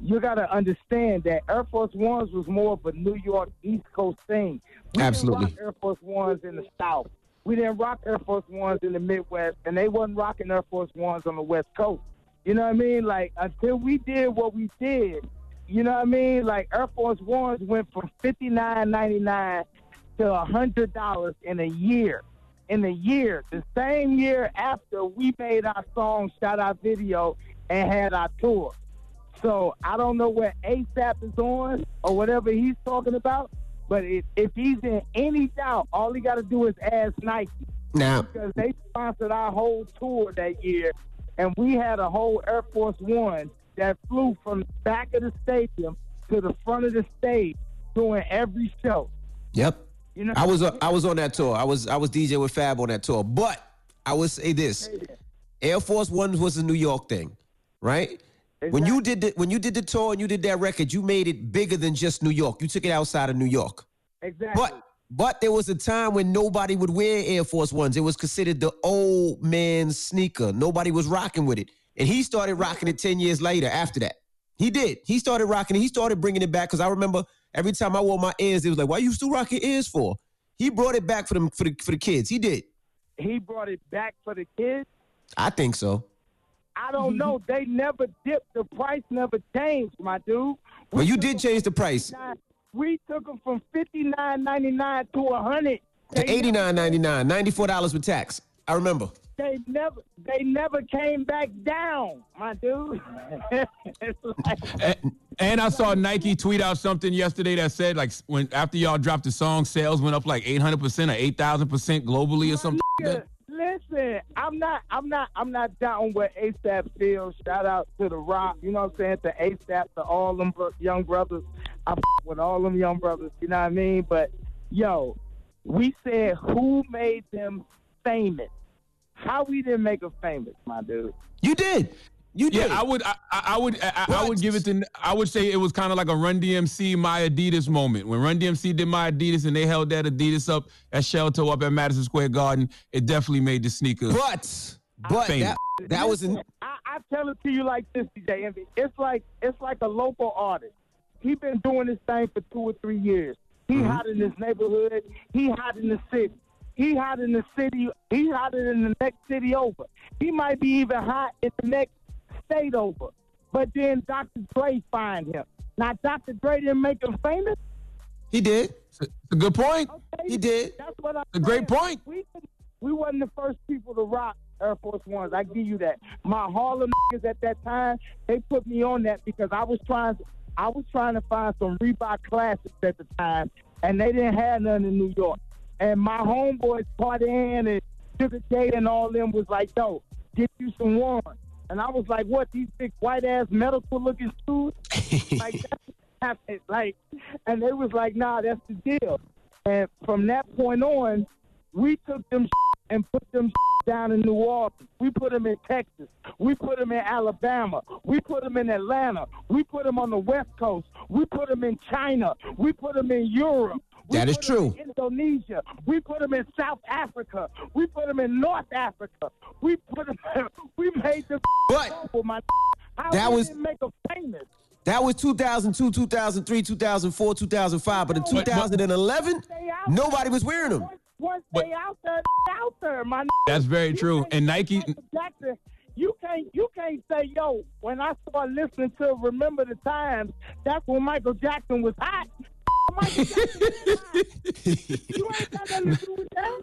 you got to understand that Air Force Ones was more of a New York East Coast thing. We Absolutely. didn't rock Air Force Ones in the South. We didn't rock Air Force Ones in the Midwest, and they wasn't rocking Air Force Ones on the West Coast. You know what I mean? Like until we did what we did, you know what I mean? Like Air Force Ones went from fifty nine ninety nine to a hundred dollars in a year. In a year, the same year after we made our song, shot our video, and had our tour. So I don't know where ASAP is on or whatever he's talking about, but if, if he's in any doubt, all he got to do is ask Nike Now, because they sponsored our whole tour that year, and we had a whole Air Force One that flew from the back of the stadium to the front of the stage doing every show. Yep. You know- I was uh, I was on that tour. I was I was DJ with Fab on that tour. But I would say this: Air Force One was a New York thing, right? When you did the, when you did the tour and you did that record, you made it bigger than just New York. You took it outside of New York. Exactly. But but there was a time when nobody would wear Air Force Ones. It was considered the old man's sneaker. Nobody was rocking with it. And he started rocking it 10 years later after that. He did. He started rocking it. He started bringing it back because I remember every time I wore my ears, it was like, why you still rocking ears for? He brought it back for them for the, for the kids. He did. he brought it back for the kids. I think so. I don't know. They never dipped. The price never changed, my dude. Well, you did change the price We took them from fifty nine ninety nine to a hundred. to $89.99, $94 with tax. I remember. They never, they never came back down, my dude. Like- And, and I saw Nike tweet out something yesterday that said like when after y'all dropped the song, sales went up like eight hundred percent or eight thousand percent globally or something. like listen, I'm not, I'm not, I'm not down with ASAP feels. Shout out to the Rock, you know what I'm saying? To ASAP, to all them young brothers. I f- with all them young brothers, you know what I mean? But yo, we said who made them famous? How we didn't make them famous, my dude? You did. You yeah, did. I would, I, I I would, I, I would give it to. I would say it was kind of like a Run DMC My Adidas moment when Run DMC did My Adidas and they held that Adidas up at Shelter up at Madison Square Garden. It definitely made the sneaker. But, but famous. that, that was in. I, I tell it to you like this, DJ Envy. It's like it's like a local artist. He been doing this thing for two or three years. He Mm-hmm. hot in his neighborhood. He hot in the city. He hot in the city. He hotter in the next city over. He might be even hot in the next state over. But then Dr. Dre find him. Now Dr. Dre didn't make him famous. He did. It's a good point. He did. That's what I'm A great point. We we wasn't the first people to rock Air Force Ones. I give you that. My Harlem niggas at that time, they put me on that because I was trying I was trying to find some Reebok classics at the time, and they didn't have none in New York. And my homeboys, Party Ann and Sugar J and all them was like, yo, get you some one. And I was like, what, these big white ass medical looking shoes? like that's what happened. Like and they was like, nah, that's the deal. And from that point on, we took them and put them down in New Orleans. We put them in Texas. We put them in Alabama. We put them in Atlanta. We put them on the West Coast. We put them in China. We put them in Europe. We That is true. in Indonesia. We put them in South Africa. We put them in North Africa. We put them. We made them. But global, my How that was- make them famous. That was 2002, 2003, 2004, 2005. But in 2011, nobody was wearing them. Once But- they out there, out there, my. That's very true. And Nike, Jackson, you can't you can't say yo. When I started listening to Remember the Times, that's when Michael Jackson was hot. Michael Jackson was hot. You ain't got nothing to do with that.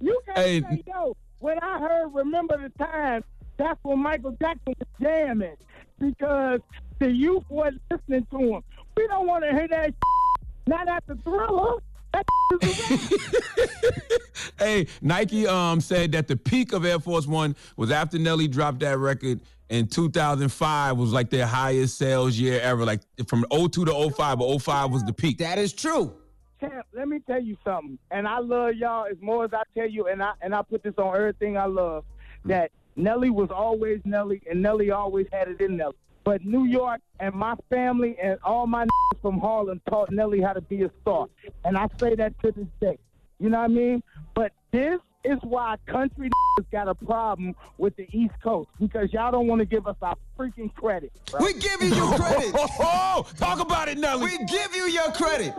You can't Hey. say yo. When I heard Remember the Times, that's when Michael Jackson was jamming because the youth wasn't listening to him. We don't want to hear that. Not after Thriller. That is hey, Nike um said that the peak of Air Force One was after Nelly dropped that record in 2005 was like their highest sales year ever. Like from 02 to 05, but 05 was the peak. That is true. Champ, let me tell you something. And I love y'all as more as I tell you, and I and I put this on everything I love. That Nelly was always Nelly, and Nelly always had it in Nelly. But New York and my family and all my from Harlem taught Nelly how to be a star, and I say that to this day. You know what I mean? But this is why country has got a problem with the East Coast because y'all don't want to give us our freaking credit. bro. We giving you credit. Oh, talk about it, Nelly. We give you your credit.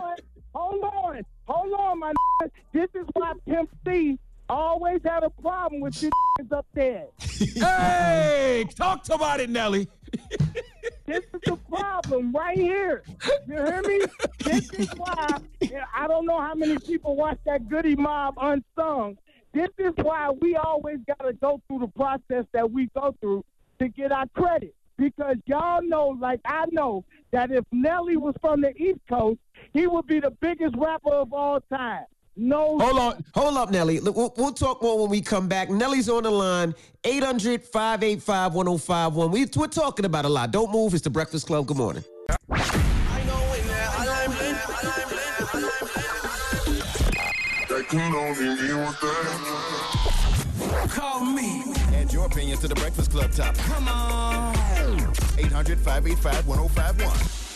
Hold on, hold on, my. n- This is why Pimp C always had a problem with you up there. Hey, talk about it, Nelly. This is the problem right here. You hear me? This is why I don't know how many people watch that Goodie Mob unsung. This is why we always got to go through the process that we go through to get our credit. Because y'all know, like I know, that if Nelly was from the East Coast, he would be the biggest rapper of all time. No. Hold on. Hold up, Nelly. Look, We'll, we'll talk more when we come back. Nelly's on the line. 800 585 1051. We- We're talking about a lot. Don't move. It's the Breakfast Club. Good morning. Call me. Add your opinion to the Breakfast Club topic. Come on. 800 585 1051.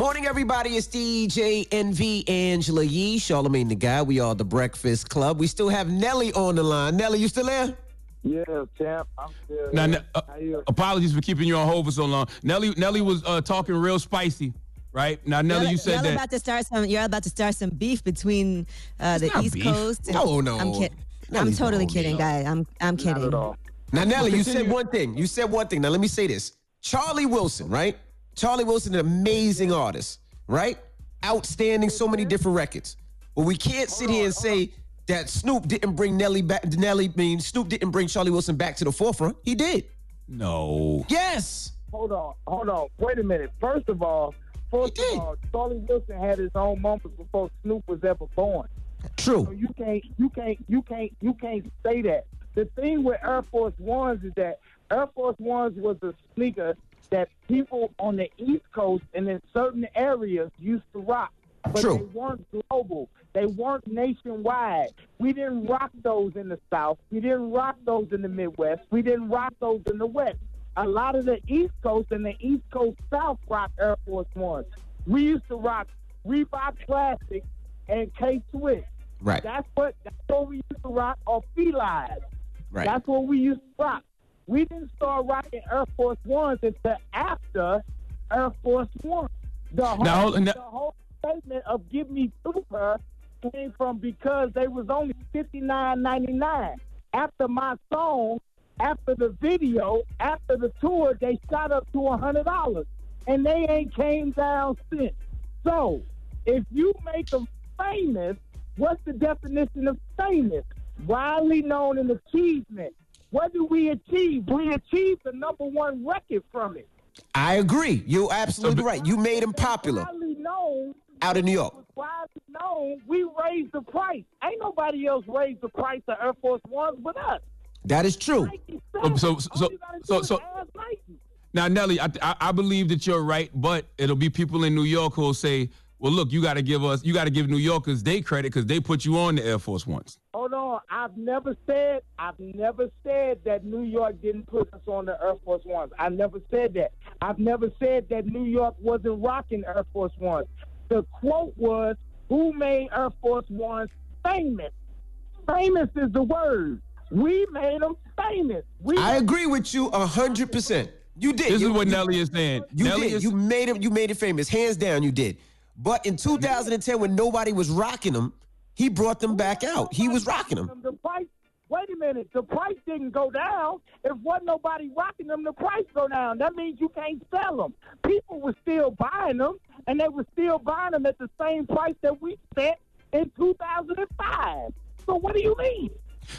Morning, everybody. It's DJ Envy Angela Yee, Charlamagne the Guy. We are the Breakfast Club. We still have Nelly on the line. Nelly, you still there? Yeah, champ. I'm still. Now, here. Uh, How you? apologies for keeping you on hold for so long. Nelly, Nelly was uh, talking real spicy, right? Now, Nelly, you said y'all that. about to start some. You're about to start some beef between uh, the East beef. Coast. and- No, no. I'm kidding. I'm totally kidding, guys. I'm I'm kidding. Not at all. Now, Nelly, you said one thing. You said one thing. Now, let me say this. Charlie Wilson, right? Charlie Wilson, an amazing artist, right? Outstanding, so many different records. But we can't sit here and say that Snoop didn't bring Nelly back. Nelly, I mean, Snoop didn't bring Charlie Wilson back to the forefront. He did. no. Yes. Hold on, hold on. Wait a minute. First of all, first of all, Charlie Wilson had his own moments before Snoop was ever born. So True. you can't, you can't, you can't, you can't say that. the thing with Air Force Ones is that Air Force Ones was a sneaker that people on the East Coast and in certain areas used to rock. But True. they weren't global. They weren't nationwide. We didn't rock those in the South. We didn't rock those in the Midwest. We didn't rock those in the West. A lot of the East Coast and the East Coast South rock Air Force Ones. We used to rock Reebok Classic and K Swiss. Right. That's what that's what we used to rock or Felines. Right. That's what we used to rock. We didn't start rocking Air Force Ones until after Air Force One. The whole, Now, hold- now- the whole statement of "Give me pair" came from because they was only fifty nine ninety nine. After my song, after the video, after the tour, they shot up to hundred dollars, and they ain't came down since. So, if you make them famous, what's the definition of famous? Widely known in achievement. What do we achieve? We achieved the number one record from it. I agree. You're absolutely right. You made him popular Widely known, out in New York. widely known, we raised the price. Ain't nobody else raised the price of Air Force Ones but us. That is true. So, so, so, so, so, now, Nelly, I, I, I believe that you're right, but it'll be people in New York who'll say, well, look, you got to give us, you got to give New Yorkers they credit because they put you on the Air Force Ones. Hold on. I've never said I've never said that New York didn't put us on the Air Force Ones. I never said that. I've never said that New York wasn't rocking Air Force Ones. The quote was, "Who made Air Force Ones famous?" Famous is the word. We made them famous. We I agree with you a hundred percent. You did. This is You- what you- Nelly is saying. You Nelly did. is- You made him. You made it famous. Hands down, you did. But in 2010, when nobody was rocking them, he brought them back out. He was rocking them. The price. Wait a minute. The price didn't go down. If wasn't nobody rocking them, the price go down. That means you can't sell them. People were still buying them, and they were still buying them at the same price that we set in 2005. So what do you mean?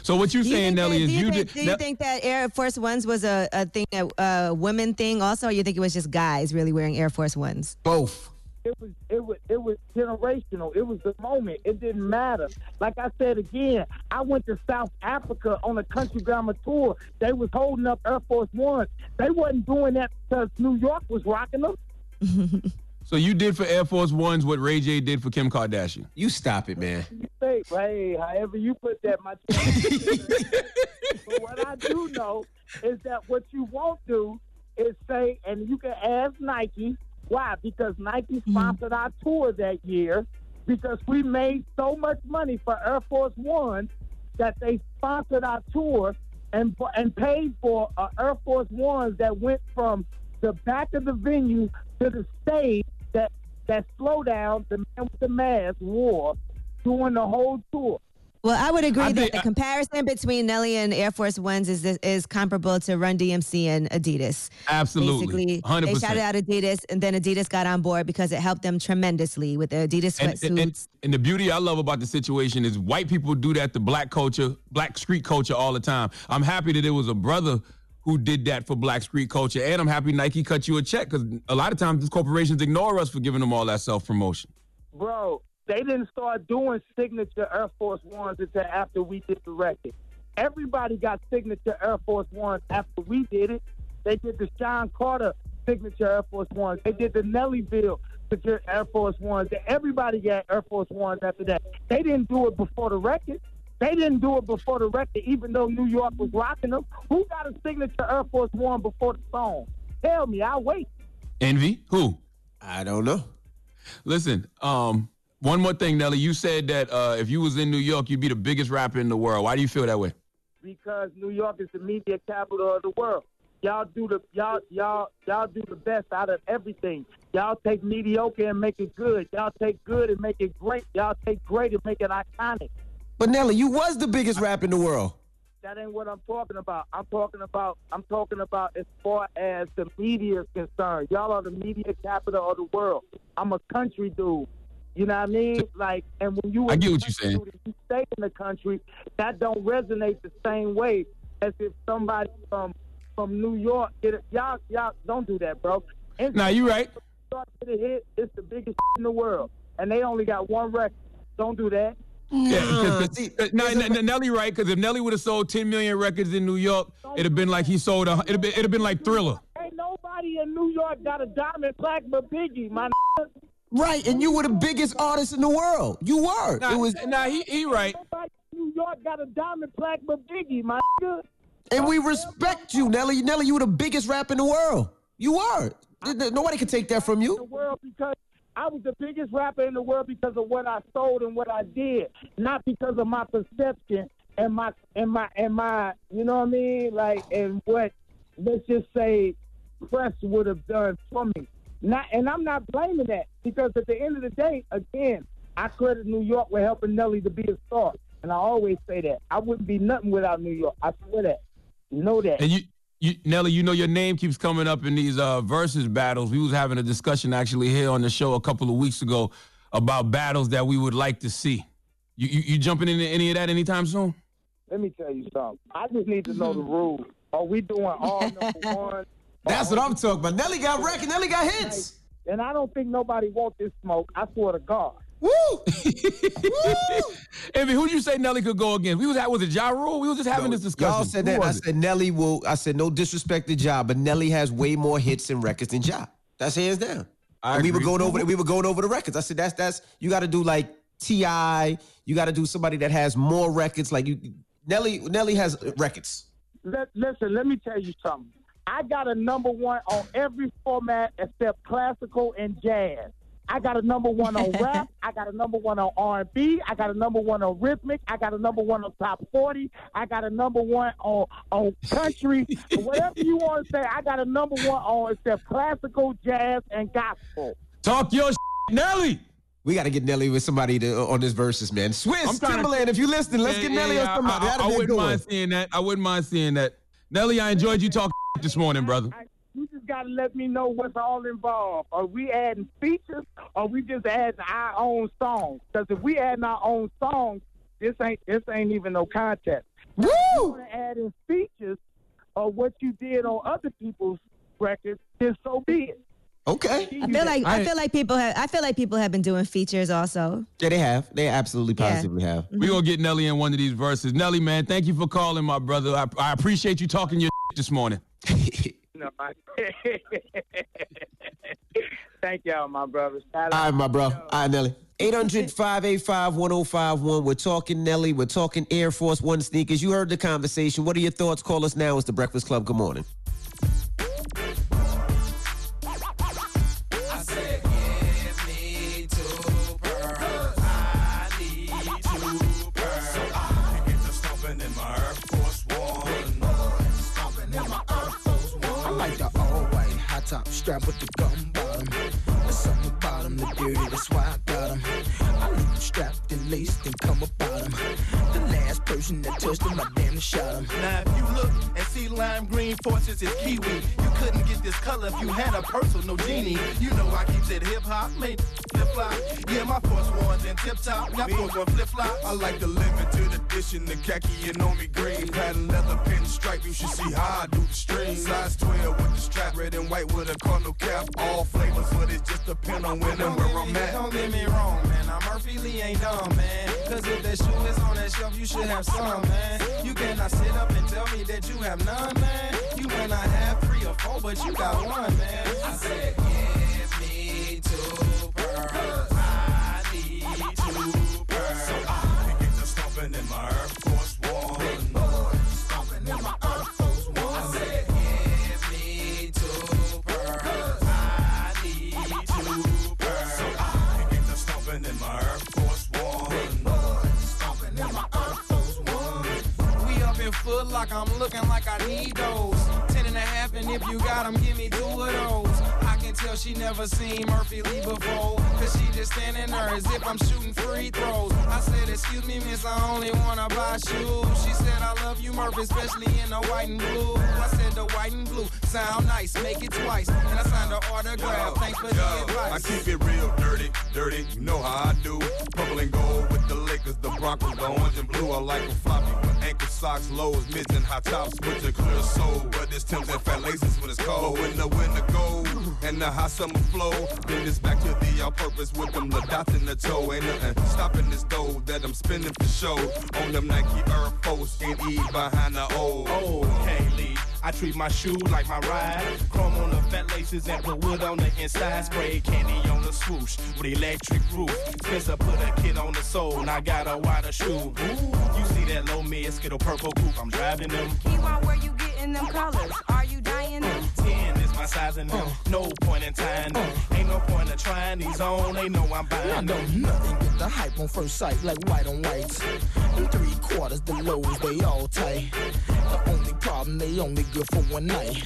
So what you're saying, think Nelly, that- is do you, you think, did. do you think that Air Force Ones was a, a thing, a, a women thing also, or you think it was just guys really wearing Air Force Ones? Both. It was it was it was generational. It was the moment. It didn't matter. Like I said again, I went to South Africa on a country grammar tour. They was holding up Air Force One. They wasn't doing that because New York was rocking them. so you did for Air Force Ones what Ray J did for Kim Kardashian. You stop it, man. You say, hey, however you put that, my. but what I do know is that what you won't do is say, and you can ask Nike why? Because Nike sponsored our tour that year because we made so much money for Air Force One that they sponsored our tour and and paid for uh, Air Force Ones that went from the back of the venue to the stage that that slow down the man with the mask wore during the whole tour. Well, I would agree I that think- the comparison between Nelly and Air Force Ones is is comparable to Run DMC and Adidas. Absolutely. Basically, 100%. they shouted out Adidas, and then Adidas got on board because it helped them tremendously with the Adidas And, sweatsuits. and, and, and the beauty I love about the situation is white people do that to black culture, black street culture all the time. I'm happy that it was a brother who did that for black street culture, and I'm happy Nike cut you a check because a lot of times these corporations ignore us for giving them all that self promotion. Bro, they didn't start doing signature Air Force Ones until after we did the record. Everybody got signature Air Force Ones after we did it. They did the Sean Carter signature Air Force Ones. They did the Nellyville signature Air Force Ones. Everybody got Air Force Ones after that. They didn't do it before the record. They didn't do it before the record, even though New York was rocking them. Who got a signature Air Force One before the song? Tell me, I'll wait. Envy? Who? I don't know. Listen, um, one more thing, Nelly. You said that uh, if you was in New York, you'd be the biggest rapper in the world. Why do you feel that way? because New York is the media capital of the world. Y'all do the y'all y'all y'all do the best out of everything. Y'all take mediocre and make it good. Y'all take good and make it great. Y'all take great and make it iconic. But Nelly, you was the biggest rap in the world. That ain't what I'm talking about. I'm talking about I'm talking about as far as the media is concerned. Y'all are the media capital of the world. I'm a country dude. You know what I mean? Like, and when you I a get what you're country saying. dude you stay in the country, that don't resonate the same way as if somebody from from New York get it. Y'all, y'all don't do that, bro. And Nah, you right. New York get a hit. It's the biggest in the world, and they only got one record. Don't do that. Yeah, cause, 'cause- uh, no, no, no, Nelly right because if Nelly would have sold 10 million records in New York, it'd have been like he sold. A, it'd have been, it'd have been like Thriller. Ain't nobody in New York got a diamond plaque but Biggie, my. Right, and you were the biggest artist in the world. You were. Nah, it was, nah, he he right. New York got a diamond plaque but Biggie, my. nigga. and we respect you, Nelly. Nelly, you were the biggest rap in the world. You were. Th- th- Nobody could take that from you. the you. world because I was the biggest rapper in the world because of what I sold and what I did, not because of my perception and my and my and my you know what I mean, like and what let's just say press would have done for me. Not and I'm not blaming that because at the end of the day, again, I credit New York with helping Nelly to be a star, and I always say that I wouldn't be nothing without New York. I swear that. Know that. And you, you, Nelly, you know your name keeps coming up in these uh, Verzuz battles. We was having a discussion actually here on the show a couple of weeks ago about battles that we would like to see. You, you, you jumping into any of that anytime soon? Let me tell you something. I just need to know the rules. Are we doing all number one? That's what I'm talking about. Nelly got record. Nelly got hits. And I don't think nobody wants this smoke. I swear to God. Woo! Envy, who do you say Nelly could go against? We was at was it Ja Rule? We was just having this discussion. Y'all said Who that. I was it? said Nelly will. I said no disrespect to Ja, but Nelly has way more hits and records than Ja. That's hands down. I And we were going over. We were going over the records. I said that's that's you got to do like Ti. You got to do somebody that has more records. Like you, Nelly. Nelly has records. Let, listen, let me tell you something. I got a number one on every format except classical and jazz. I got a number one on rap. I got a number one on R&B. I got a number one on rhythmic. I got a number one on top forty. I got a number one on on country. Whatever you want to say, I got a number one on except classical, jazz, and gospel. Talk your shit, Nelly. We got to get Nelly with somebody to, uh, on this Verzuz, man. Swizz I'm to- Timbaland, if you listen, let's Yeah, get Nelly yeah, on somebody. I, I, That'd I be a wouldn't mind seeing that. I wouldn't mind seeing that. Nelly, I enjoyed you talking this morning, brother. You just got to let me know what's all involved. Are we adding features or we just adding our own songs? Because if we adding our own songs, this ain't this ain't even no contest. Woo! want to add in features of what you did on other people's records, then so be it. Okay. I feel like I, I- feel like people have I feel like people have been doing features also. Yeah, they have. They absolutely Yeah. have. Mm-hmm. We're gonna get Nelly in one of these Verzuz. Nelly, man, thank you for calling, my brother. I, I appreciate you talking your this morning. No, I- Thank y'all, my brothers. Shout out. All right, my bro. All right, Nelly. 800-585-1051. We're talking Nelly. We're talking Air Force One sneakers. You heard the conversation. What are your thoughts? Call us now. It's the Breakfast Club. Good morning. Top strap with the gum bottom. Something about 'em, the dirty, that's why I got 'em. I leave 'em strapped and laced and come about 'em. The last person that touched 'em, I damn shot 'em. Now, if you look and see lime green forces is kiwi, you couldn't get this color if you had a purse or no genie. You know I keep it hip hop, made flip flop. Yeah, my force ones in tip top, y'all force one flip flop. I like to limit to the limited edition, the khaki and on me green. Patent leather pin stripe, you should see how I do the string. Size 12 with the strap, red and white with a cardinal cap. All flavors, but it just depend on when and where I'm at. Don't get me wrong, man. I'm Murphy Lee ain't dumb, man. Cause if that shoe is on that shelf, you should have some, man. You cannot sit up and tell me that you have none, man. You may not have three or four, but you got one, man. I said, I need. So I get to in my Air Force in my Air Force. I said, give me two. I need. So I get to in my Air Force in my Air Force. We up in I'm looking like I need those. Ten and a half, and if you got 'em, give me two of those. Can tell she never seen Murphy Lee before. Cause she just standing there as if I'm shooting free throws. I said, Excuse me, miss, I only wanna buy shoes. She said, I love you, Murphy, especially in the white and blue. I said, The white and blue sound nice, make it twice. And I signed the autograph. Thanks for the Yo, I keep it real dirty, dirty. You know how I do. Purple and gold with the Lakers, the Broncos, the orange and blue. I like a floppy ankle socks, lows, mids and high tops with the clear soul. But it's Tim's and fat laces when it's cold. But when the winter gold and the hot summer flow. Then this back to the all purpose with them little dots in the toe. Ain't nothing stopping this dough that I'm spending for show. On them Nike Air Force and E behind the O. Oh, okay, Lee. I treat my shoe like my ride. Chrome on the fat laces and put wood on the inside. Spray candy on the swoosh with electric roof. Spencer put a kid on the sole, and I got a wider shoe. Ooh, you see that low mid skittle purple coupe? I'm driving them. Keyword, where you getting them colors? Are you my size and them. No point in tying them. Ain't no point in trying these on. They know I'm I know them. nothing but the hype on first sight, like white on whites. In three quarters, the lows, they all tight. The only problem, they only good for one night.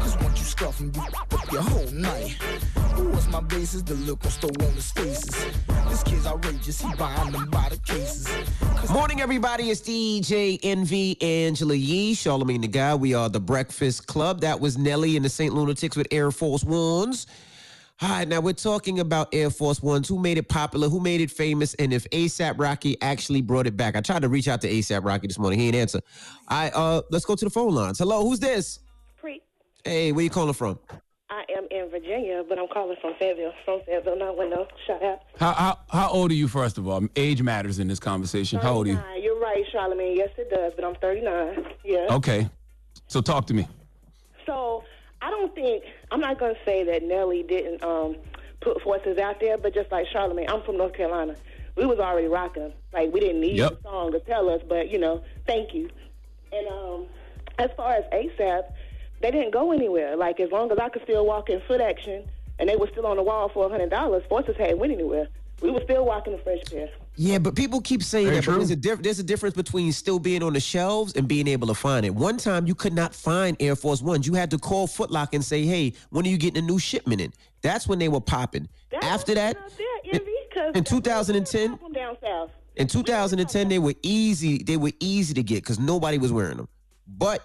Cause once you scuff them, you f- up your whole night. Who was my basis? The look on store on his faces. This kid's outrageous, he buying them by the cases. Morning, everybody. It's DJ Envy Angela Yee, Charlamagne the Guy. We are the Breakfast Club. That was Nelly and the St. Lunatics with Air Force Ones. All right, now we're talking about Air Force Ones. Who made it popular? Who made it famous? And if ASAP Rocky actually brought it back. I tried to reach out to ASAP Rocky this morning. He ain't answer. All right, uh, let's go to the phone lines. Hello, who's this? Pre. Hey, where you calling from? I am in Virginia, but I'm calling from Fayetteville. From Fayetteville, not window. Shout out. How, how how old are you? First of all, age matters in this conversation. How old are you? You're right, Charlamagne. Yes, it does, but I'm 39. Yeah. Okay, so talk to me. So I don't think I'm not gonna say that Nelly didn't um, put forces out there, but just like Charlamagne, I'm from North Carolina. We was already rocking. Like we didn't need Yep. the song to tell us, but you know, thank you. And um, as far as ASAP, they didn't go anywhere. Like as long as I could still walk in foot action, and they were still on the wall for a hundred dollars, forces hadn't went anywhere. We were still walking the fresh pair. Yeah, but people keep saying Very that. But there's a, diff- there's a difference between still being on the shelves and being able to find it. One time you could not find Air Force Ones. You had to call Foot Locker and say, "Hey, when are you getting a new shipment in?" That's when they were popping. After that, in 2010, down in 2010, they were easy. They were easy to get because nobody was wearing them. But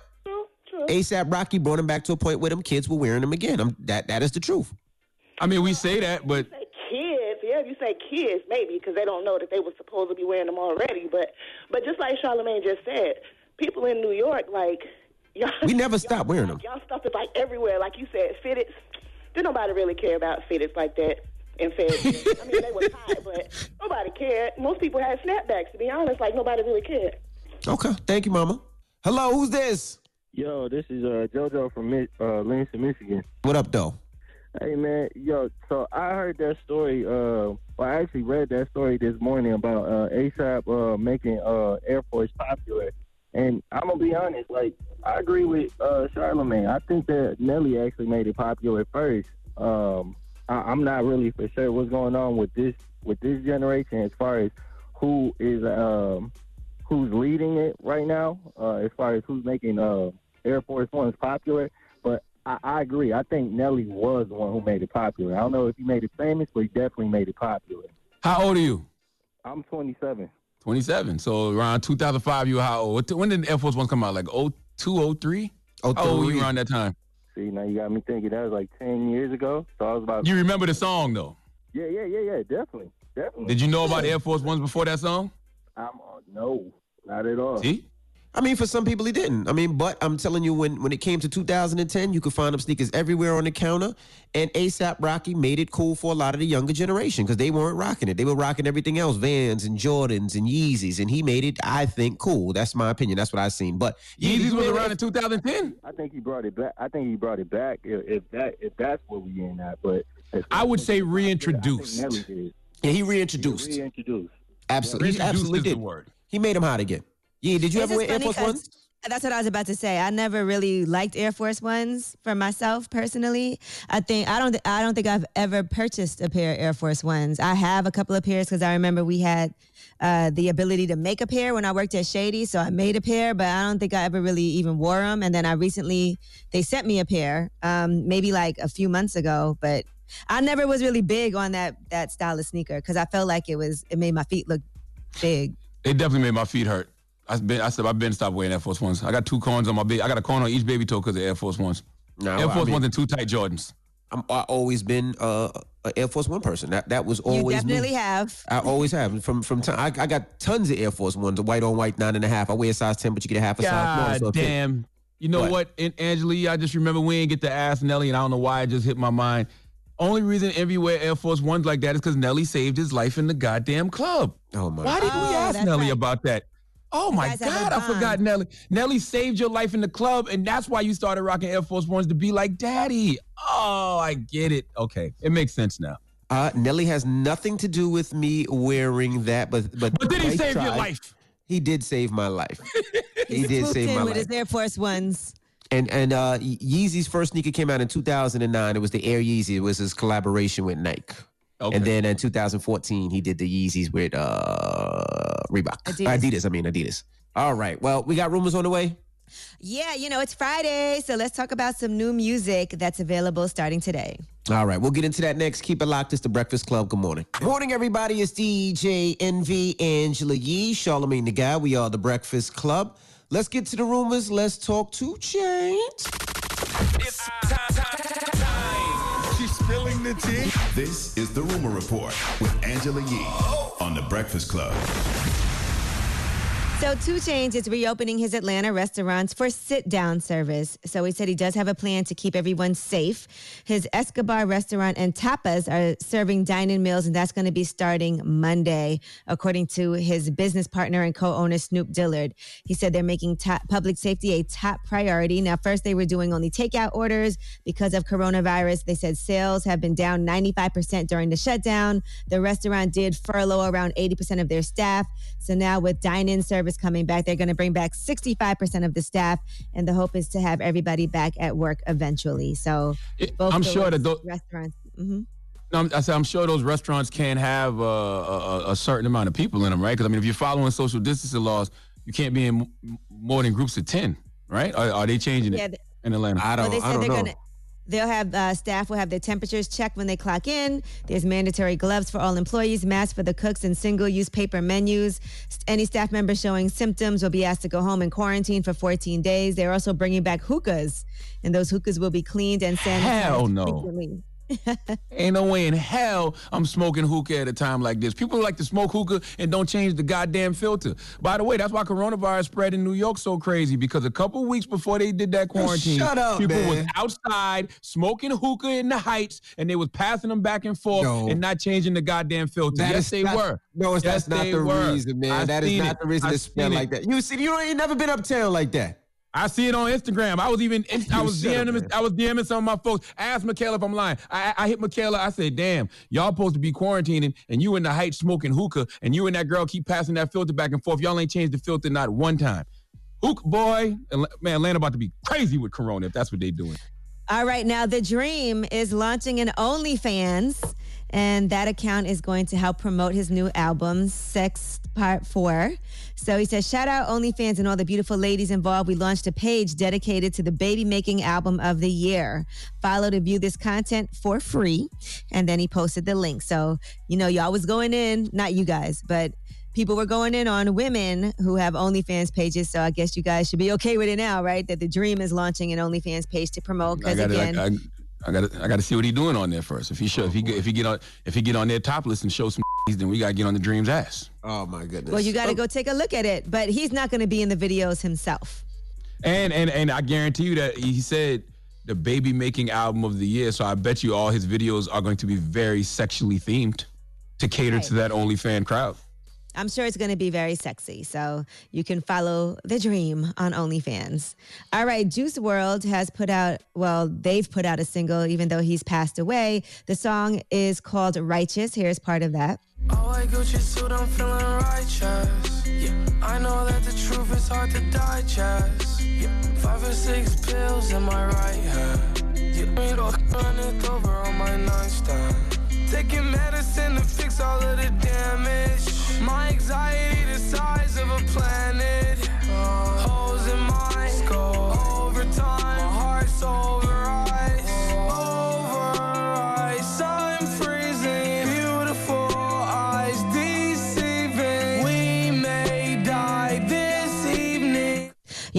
ASAP Rocky brought them back to a point where them kids were wearing them again. I'm, that that is the truth. I mean, we say that, but kids, if you say kids, maybe because they don't know that they were supposed to be wearing them already. But but just like Charlamagne just said, people in New York, like y'all, We never stopped wearing them. y'all stuff is like everywhere. Like you said, fitteds. Did nobody really care about fitteds like that in Fayetteville? I mean, they were tight, but nobody cared. Most people had snapbacks. To be honest, like nobody really cared. Okay, thank you, Mama. Hello, who's this? Yo, this is uh, JoJo from Mi- uh, Lansing, Michigan. What up, though? Hey man, yo, so I heard that story. Uh, well, I actually read that story this morning about uh, ASAP uh, making uh, Air Force popular, and I'm gonna be honest. Like, I agree with uh, Charlamagne. I think that Nelly actually made it popular first. Um, I, I'm not really for sure what's going on with this with this generation as far as who is um, who's leading it right now, uh, as far as who's making uh, Air Force Ones popular. But I, I agree. I think Nelly was the one who made it popular. I don't know if he made it famous, but he definitely made it popular. how old are you? I'm 27. 27. So around 2005, you were how old? When did Air Force One come out? Like 02, 03? How old were you around that time? See, now you got me thinking that was like 10 years ago. So I was about. You remember the song though? Yeah, yeah, yeah, yeah. Definitely, definitely. Did you know about Air Force Ones before that song? I'm uh, no, not at all. See? I mean, for some people, he didn't. I mean, but I'm telling you, when when it came to 2010, you could find them sneakers everywhere on the counter, and ASAP Rocky made it cool for a lot of the younger generation because they weren't rocking it. They were rocking everything else, Vans and Jordans and Yeezys, and he made it, I think, cool. That's my opinion. That's what I've seen. But yeah, Yeezys was ever- around in 2010. I think he brought it back. I think he brought it back. If, if that, if that's what we in at, but I would say I think reintroduced. Yeah, he reintroduced. He reintroduced. Absolutely, he Reintroduced absolutely is the did. word. He made him hot again. Yeah, did you It's ever wear just Air funny Force 'cause Ones? That's what I was about to say. I never really liked Air Force Ones for myself personally. I think I don't. I don't think I've ever purchased a pair of Air Force Ones. I have a couple of pairs because I remember we had uh, the ability to make a pair when I worked at Shady, so I made a pair. But I don't think I ever really even wore them. And then I recently they sent me a pair, um, maybe like a few months ago. But I never was really big on that that style of sneaker because I felt like it was it made my feet look big. It definitely made my feet hurt. I've been, I said, I've been stopped wearing Air Force Ones. I got two corns on my baby. I got a corn on each baby toe because of Air Force Ones. No, Air I Force mean- Ones and two tight Jordans. I'm I always been uh, a Air Force One person. That that was always you definitely me. have. I always have. From from time, I, I got tons of Air Force Ones, the white on white nine and a half. I wear a size ten, but you get a half a size. God so it damn. You know what, and Angela I just remember we didn't get to ask Nelly, and I don't know why it just hit my mind. Only reason Envy wear Air Force Ones like that is because Nelly saved his life in the goddamn club. Oh my! Why didn't we Oh, ask that's Nelly right. about that? Oh my guys have a God, I forgot Nelly. Nelly saved your life in the club, and that's why you started rocking Air Force Ones to be like daddy. Oh, I get it. Okay, it makes sense now. Uh, Nelly has nothing to do with me wearing that, but but But did he Mike save your life? He did save my life. he did save in my with life. his Air Force Ones. And and uh, Yeezy's first sneaker came out in 2009. It was the Air Yeezy. It was his collaboration with Nike. And then in 2014, he did the Yeezys with uh, Reebok. Adidas. Adidas. I mean Adidas. All right. Well, we got rumors on the way. Yeah, you know, it's Friday, so let's talk about some new music that's available starting today. All right, we'll get into that next. Keep it locked. It's the Breakfast Club. Good morning. Morning, everybody. It's DJ Envy, Angela Yee, Charlamagne the Guy. We are the Breakfast Club. Let's get to the rumors. Let's talk to Chainz. She's This is the Rumor Report with Angela Yee on the Breakfast Club. So, Two Chainz is reopening his Atlanta restaurants for sit down service. So, he said he does have a plan to keep everyone safe. His Escobar restaurant and tapas are serving dine in meals, and that's going to be starting Monday, according to his business partner and co owner, Snoop Dillard. He said they're making public safety a top priority. Now, first, they were doing only takeout orders because of coronavirus. They said sales have been down 95% during the shutdown. The restaurant did furlough around 80% of their staff. So now with dine-in service coming back, they're going to bring back 65% of the staff, and the hope is to have everybody back at work eventually. So both I'm sure that tho- restaurants. hmm No, I'm- I said I'm sure those restaurants can't have uh, a, a, a certain amount of people in them, right? Because I mean, if you're following social distancing laws, you can't be in m- more than groups of ten, right? Are, are they changing Yeah, it in Atlanta? I Well, they said they're gonna. They'll have uh, staff will have their temperatures checked when they clock in. There's mandatory gloves for all employees, masks for the cooks, and single-use paper menus. Any staff member showing symptoms will be asked to go home and quarantine for 14 days. They're also bringing back hookahs, and those hookahs will be cleaned and sanitized Hell no. frequently. Ain't no way in hell I'm smoking hookah at a time like this. People like to smoke hookah and don't change the goddamn filter. By the way, that's why coronavirus spread in New York so crazy because a couple weeks before they did that quarantine, shut up, people was outside smoking hookah in the heights and they was passing them back and forth No. and not changing the goddamn filter. That yes, they not- were. No, it's, yes, that's not the were. reason, man. I That is not it. the reason I to smell seen like that. You see, you ain't never been uptown like that. I see it on Instagram. I was even I was Shut up, DMing. I was DMing some of my folks. I asked Michaela if I'm lying. I, I hit Michaela. I said, "Damn, y'all supposed to be quarantining, and you in the height smoking hookah, and you and that girl keep passing that filter back and forth. Y'all ain't changed the filter not one time. Hook boy, man, Atlanta about to be crazy with Corona if that's what they doing. All right, now The Dream is launching an OnlyFans, and that account is going to help promote his new album, Sex Part 4. So he says, Shout out OnlyFans and all the beautiful ladies involved. We launched a page dedicated to the baby making album of the year. Follow to view this content for free. And then he posted the link. So, you know, y'all was going in, not you guys, but people were going in on women who have OnlyFans pages. So I guess you guys should be okay with it now, right? That the Dream is launching an OnlyFans page to promote. Because again, I, I got I got to see what he doing on there first. If he show if he oh, get- if he get on if he get on their top list and show some, then we got to get on the Dream's ass. Oh my goodness. well, you got to oh. go take a look at it. But he's not going to be in the videos himself. And and and I guarantee you that he said the baby making album of the year. So I bet you all his videos are going to be very sexually themed to cater to that OnlyFan crowd. I'm sure it's going to be very sexy. So you can follow the dream on OnlyFans. All right, Juice WRLD has put out, well, they've put out a single, even though he's passed away. The song is called Righteous. Here's part of that. Oh, I suit, I'm feeling righteous. Yeah, I know that the truth is hard to digest. Yeah, five or six pills in my right hand. Yeah, running over on my nightstand. Taking medicine to fix all of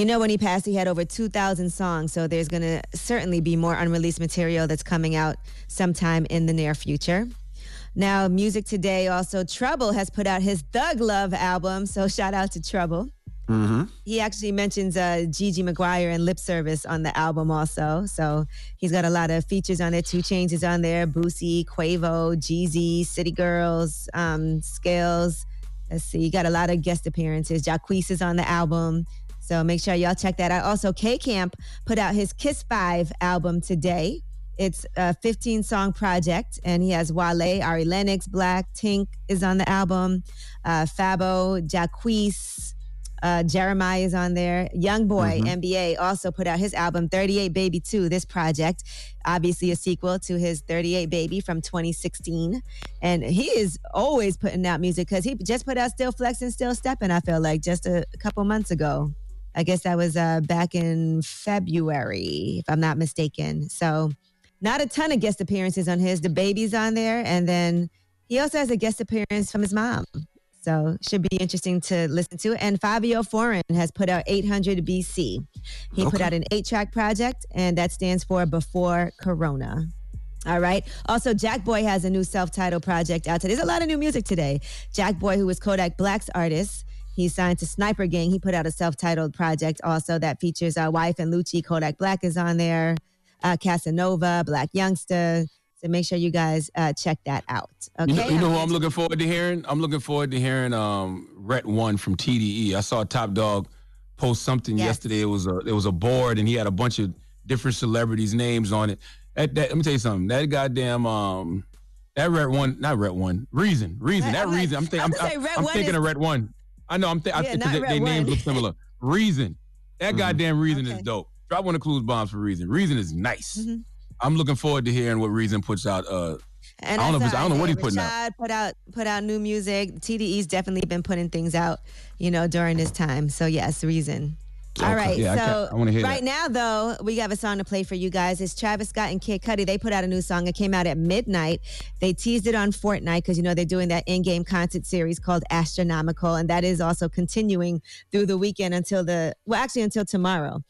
You know, when he passed, he had over 2,000 songs. So there's going to certainly be more unreleased material that's coming out sometime in the near future. Now, music today also, Trouble has put out his Thug Love album. So shout out to Trouble. Mm-hmm. He actually mentions uh, Gigi McGuire and Lip Service on the album also. So he's got a lot of features on there. Two Changes on there, Boosie, Quavo, Jeezy, City Girls, um, Scales. Let's see, you got a lot of guest appearances. Jacquees is on the album. So make sure y'all check that out. Also, K Camp put out his Kiss 5 album today. It's a 15 song project, and he has Wale, Ari Lennox, Black, Tink is on the album, uh, Fabo, Jacquees, uh, Jeremiah is on there. Young Boy, Mhm. NBA, also put out his album 38 Baby 2, this project. Obviously, a sequel to his 38 Baby from 2016. And he is always putting out music because he just put out Still Flexing, Still Stepping, I feel like, just a, couple months ago. I guess that was uh, back in February, if I'm not mistaken. So, not a ton of guest appearances on his. The baby's on there. And then he also has a guest appearance from his mom. So should be interesting to listen to. And Fivio Foreign has put out 800 BC. He put out an eight track project, and that stands for Before Corona. All right. Also, Jack Boy has a new self titled project out today. There's a lot of new music today. Jack Boy, who is Kodak Black's artist, he's signed to Sniper Gang. He put out a self titled project also that features uh, YFN Lucci. Kodak Black is on there, uh, Casanova, Black Youngsta. So make sure you guys uh, check that out. Okay. You know, you know who I'm looking forward to hearing? I'm looking forward to hearing um, Rhett One from TDE. I saw Top Dawg post something Yes. yesterday. It was a it was a board, and he had a bunch of different celebrities' names on it. That, that, let me tell you something. That goddamn um, that Rhett One, not Rhett One, Reason, Reason, that I'm like- Reason. I'm, think, I I'm, say, I'm, I'm thinking is- of Rhett One. I know. I'm, th- I Yeah, think they, they names look similar. Reason. That goddamn Reason is dope. Drop one of Clues bombs for Reason. Reason is nice. Mm-hmm. I'm looking forward to hearing what Reason puts out. Uh, And I don't know. If it's, I don't know what he's Isaiah putting out. Put out put out new music. TDE's definitely been putting things out, you know, during this time. So yes, reason. All Okay. right. Yeah, so ca- I wanna hear right that. now though, we have a song to play for you guys. It's Travis Scott and Kid Cudi. They put out a new song. It came out at midnight. They teased it on Fortnite because you know they're doing that in-game concert series called Astronomical, and that is also continuing through the weekend until the well, actually until tomorrow.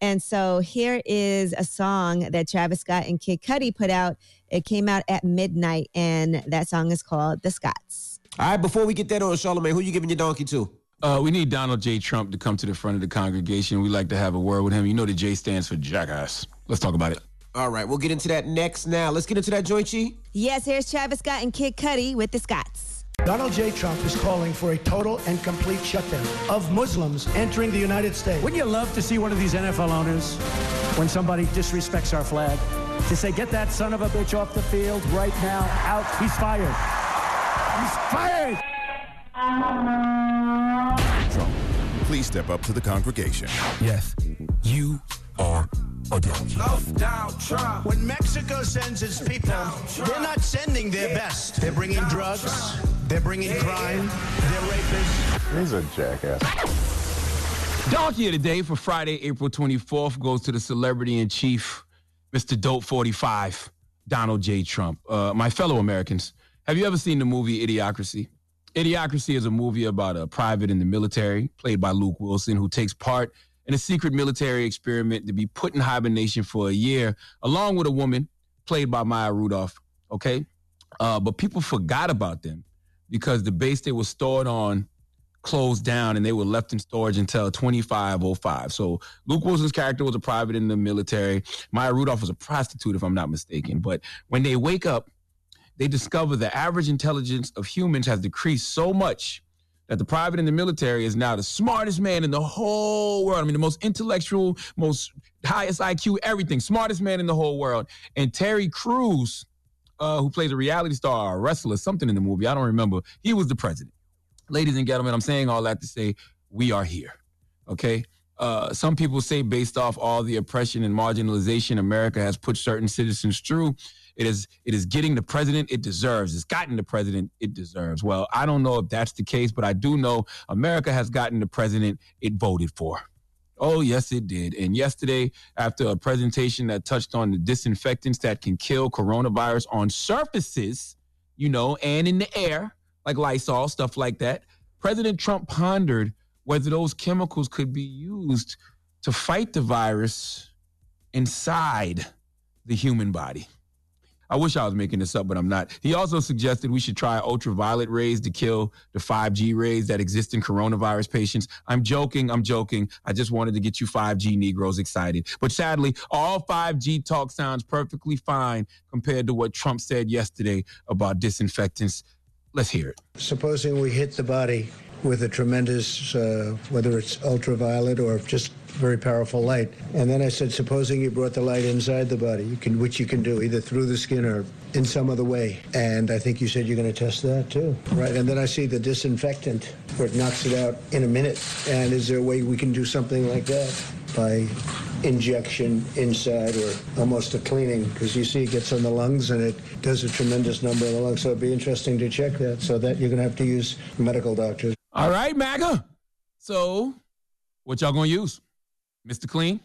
And so here is a song that Travis Scott and Kid Cudi put out. It came out at midnight, and that song is called "The Scotts." All right, before we get that on, Charlamagne, who you giving your donkey to? Uh, we need Donald J. Trump to come to the front of the congregation. We like to have a word with him. You know the J stands for jackass. Let's talk about it. All right, we'll get into that next now. Let's get into that joint, Chi. Yes, here's Travis Scott and Kid Cudi with "The Scotts." Donald J. Trump is calling for a total and complete shutdown of Muslims entering the United States. Wouldn't you love to see one of these NFL owners, when somebody disrespects our flag, to say, get that son of a bitch off the field right now, out, he's fired. He's fired! Trump, please step up to the congregation. Yes, you are a donkey. When Mexico sends its people, they're not sending their best. They're bringing drugs, they're bringing crime, they're rapists. He's a jackass. Donkey of the day for Friday, April 24th goes to the celebrity in chief, Mr. Dope 45, Donald J. Trump. Uh, my fellow Americans, have you ever seen the movie Idiocracy? Idiocracy is a movie about a private in the military, played by Luke Wilson, who takes part in a secret military experiment to be put in hibernation for a year, along with a woman played by Maya Rudolph. Okay, uh, but people forgot about them because the base they were stored on closed down and they were left in storage until 2505. So Luke Wilson's character was a private in the military. Maya Rudolph was a prostitute, if I'm not mistaken. But when they wake up, they discover the average intelligence of humans has decreased so much that the private in the military is now the smartest man in the whole world. I mean, the most intellectual, most highest IQ, everything, smartest man in the whole world. And Terry Crews, uh, who plays a reality star, a wrestler, something in the movie, I don't remember. He was the president. Ladies and gentlemen, I'm saying all that to say we are here. Okay. Uh, some people say, based off all the oppression and marginalization America has put certain citizens through, it is it is getting the president it deserves. It's gotten the president it deserves. Well, I don't know if that's the case, but I do know America has gotten the president it voted for. Oh, yes, it did. And yesterday, after a presentation that touched on the disinfectants that can kill coronavirus on surfaces, you know, and in the air, like Lysol, stuff like that, President Trump pondered whether those chemicals could be used to fight the virus inside the human body. I wish I was making this up, but I'm not. He also suggested we should try ultraviolet rays to kill the 5G rays that exist in coronavirus patients. I'm joking. I'm joking. I just wanted to get you 5G Negroes excited. But sadly, all 5G talk sounds perfectly fine compared to what Trump said yesterday about disinfectants. Let's hear it. Supposing we hit the body with a tremendous, uh, whether it's ultraviolet or just very powerful light. And then I said, supposing you brought the light inside the body, you can, which you can do either through the skin or in some other way. And I think you said you're going to test that too, right? And then I see the disinfectant where it knocks it out in a minute. And is there a way we can do something like that by injection inside or almost a cleaning? Because you see it gets on the lungs and it does a tremendous number of the lungs. So it'd be interesting to check that. So that you're going to have to use medical doctors. All right, MAGA. So, what y'all gonna use? Mr. Clean?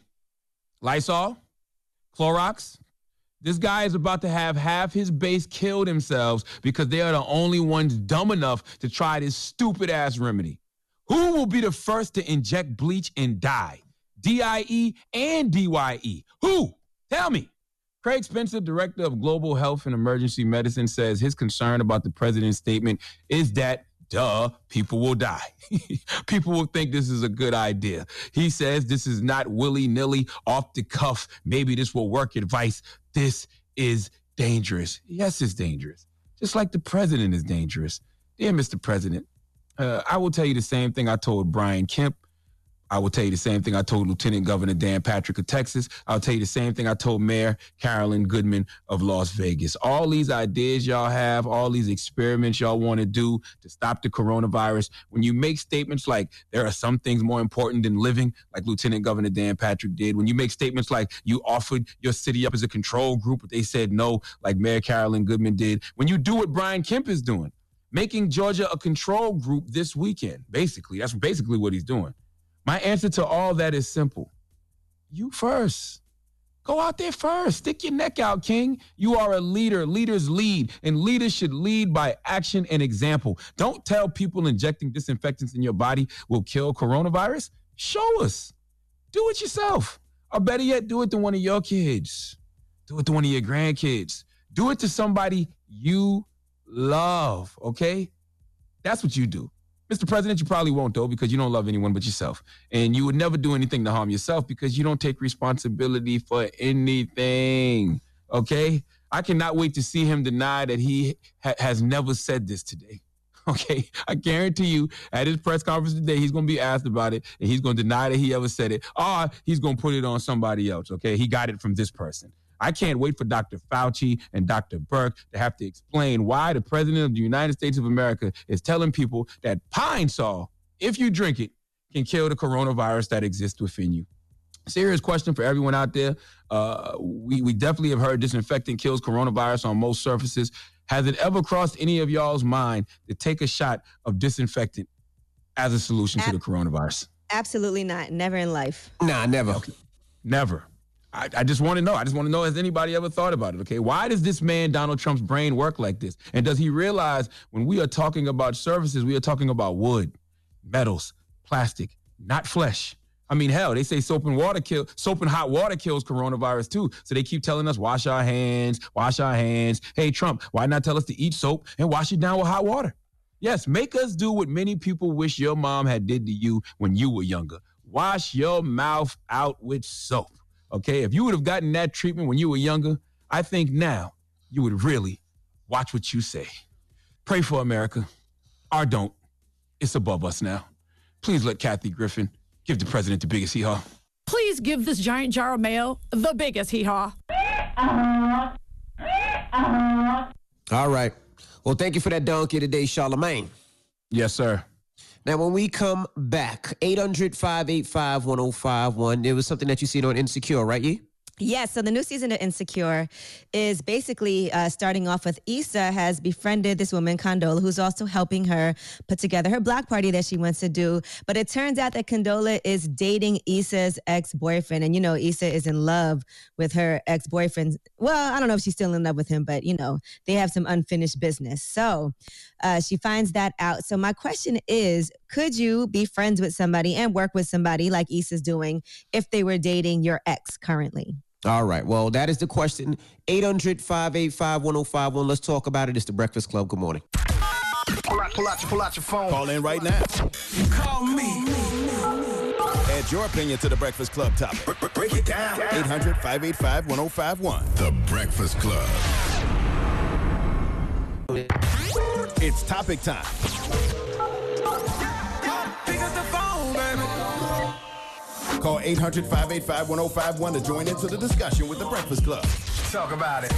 Lysol? Clorox? This guy is about to have half his base kill themselves because they are the only ones dumb enough to try this stupid ass remedy. Who will be the first to inject bleach and die? DIE and DYE. Who? Tell me. Craig Spencer, director of global health and emergency medicine, says his concern about the president's statement is that duh, people will die. people will think this is a good idea. He says this is not willy nilly, off the cuff, maybe this will work advice. This is dangerous. Yes, it's dangerous. Just like the president is dangerous. Dear Mr. President, uh, I will tell you the same thing I told Brian Kemp. I will tell you the same thing I told Lieutenant Governor Dan Patrick of Texas. I'll tell you the same thing I told Mayor Carolyn Goodman of Las Vegas. All these ideas y'all have, all these experiments y'all want to do to stop the coronavirus, when you make statements like there are some things more important than living, like Lieutenant Governor Dan Patrick did, when you make statements like you offered your city up as a control group, but they said no, like Mayor Carolyn Goodman did, when you do what Brian Kemp is doing, making Georgia a control group this weekend, basically, that's basically what he's doing. My answer to all that is simple. You first. Go out there first. Stick your neck out, King. You are a leader. Leaders lead, and leaders should lead by action and example. Don't tell people injecting disinfectants in your body will kill coronavirus. Show us. Do it yourself. Or better yet, do it to one of your kids. Do it to one of your grandkids. Do it to somebody you love, okay? That's what you do. Mr. President, you probably won't though because you don't love anyone but yourself. And you would never do anything to harm yourself because you don't take responsibility for anything. Okay? I cannot wait to see him deny that he ha- has never said this today. Okay, I guarantee you at his press conference today, he's going to be asked about it and he's going to deny that he ever said it, or he's going to put it on somebody else. Okay, he got it from this person. I can't wait for Dr. Fauci and Dr. Birx to have to explain why the president of the United States of America is telling people that pine sol, if you drink it, can kill the coronavirus that exists within you. Serious question for everyone out there. Uh, we, we definitely have heard disinfectant kills coronavirus on most surfaces. Has it ever crossed any of y'all's mind to take a shot of disinfectant as a solution to the coronavirus? Absolutely not. Never in life. Nah, never. Never. I, I just want to know. I just want to know has anybody ever thought about it? Okay. Why does this man, Donald Trump's brain, work like this? And does he realize when we are talking about services, we are talking about wood, metals, plastic, not flesh? I mean, hell, they say soap and water kill soap and hot water kills coronavirus too. So they keep telling us wash our hands, wash our hands. Hey, Trump, why not tell us to eat soap and wash it down with hot water? Yes, make us do what many people wish your mom had did to you when you were younger. Wash your mouth out with soap. Okay, if you would have gotten that treatment when you were younger, I think now you would really watch what you say. Pray for America. Or don't. It's above us now. Please let Kathy Griffin give the president the biggest hee haw. Please give this giant jar of mayo the biggest hee haw. All right. Well, thank you for that donkey today, Charlamagne. Yes, sir. Now, when we come back, 800 585 1051, there was something that you seen on Insecure, right, Yee? Yes, so the new season of Insecure is basically uh, starting off with Issa has befriended this woman, Condola, who's also helping her put together her black party that she wants to do. But it turns out that Condola is dating Issa's ex boyfriend. And, you know, Issa is in love with her ex boyfriend. Well, I don't know if she's still in love with him, but, you know, they have some unfinished business. So uh, she finds that out. So my question is could you be friends with somebody and work with somebody like Issa's doing if they were dating your ex currently? All right. Well, that is the question. 800 585 1051. Let's talk about it. It's the Breakfast Club. Good morning. Pull out, pull out, your, pull out your phone. Call in right now. Call me. Add your opinion to the Breakfast Club topic. Break it down. 800 585 1051. The Breakfast Club. It's topic time. Call 800 585 1051 to join into the discussion with the Breakfast Club. Talk about it.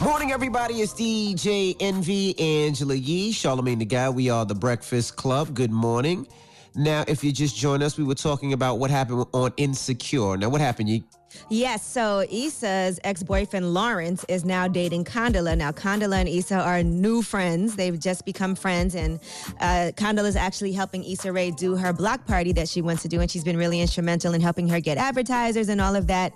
Morning, everybody. It's DJ Envy, Angela Yee, Charlamagne the Guy. We are the Breakfast Club. Good morning. Now, if you just join us, we were talking about what happened on Insecure. Now, what happened, You Yes, so Issa's ex-boyfriend Lawrence is now dating Condola. Now Condola and Issa are new friends. They've just become friends, and uh, Condola is actually helping Issa Rae do her block party that she wants to do, and she's been really instrumental in helping her get advertisers and all of that.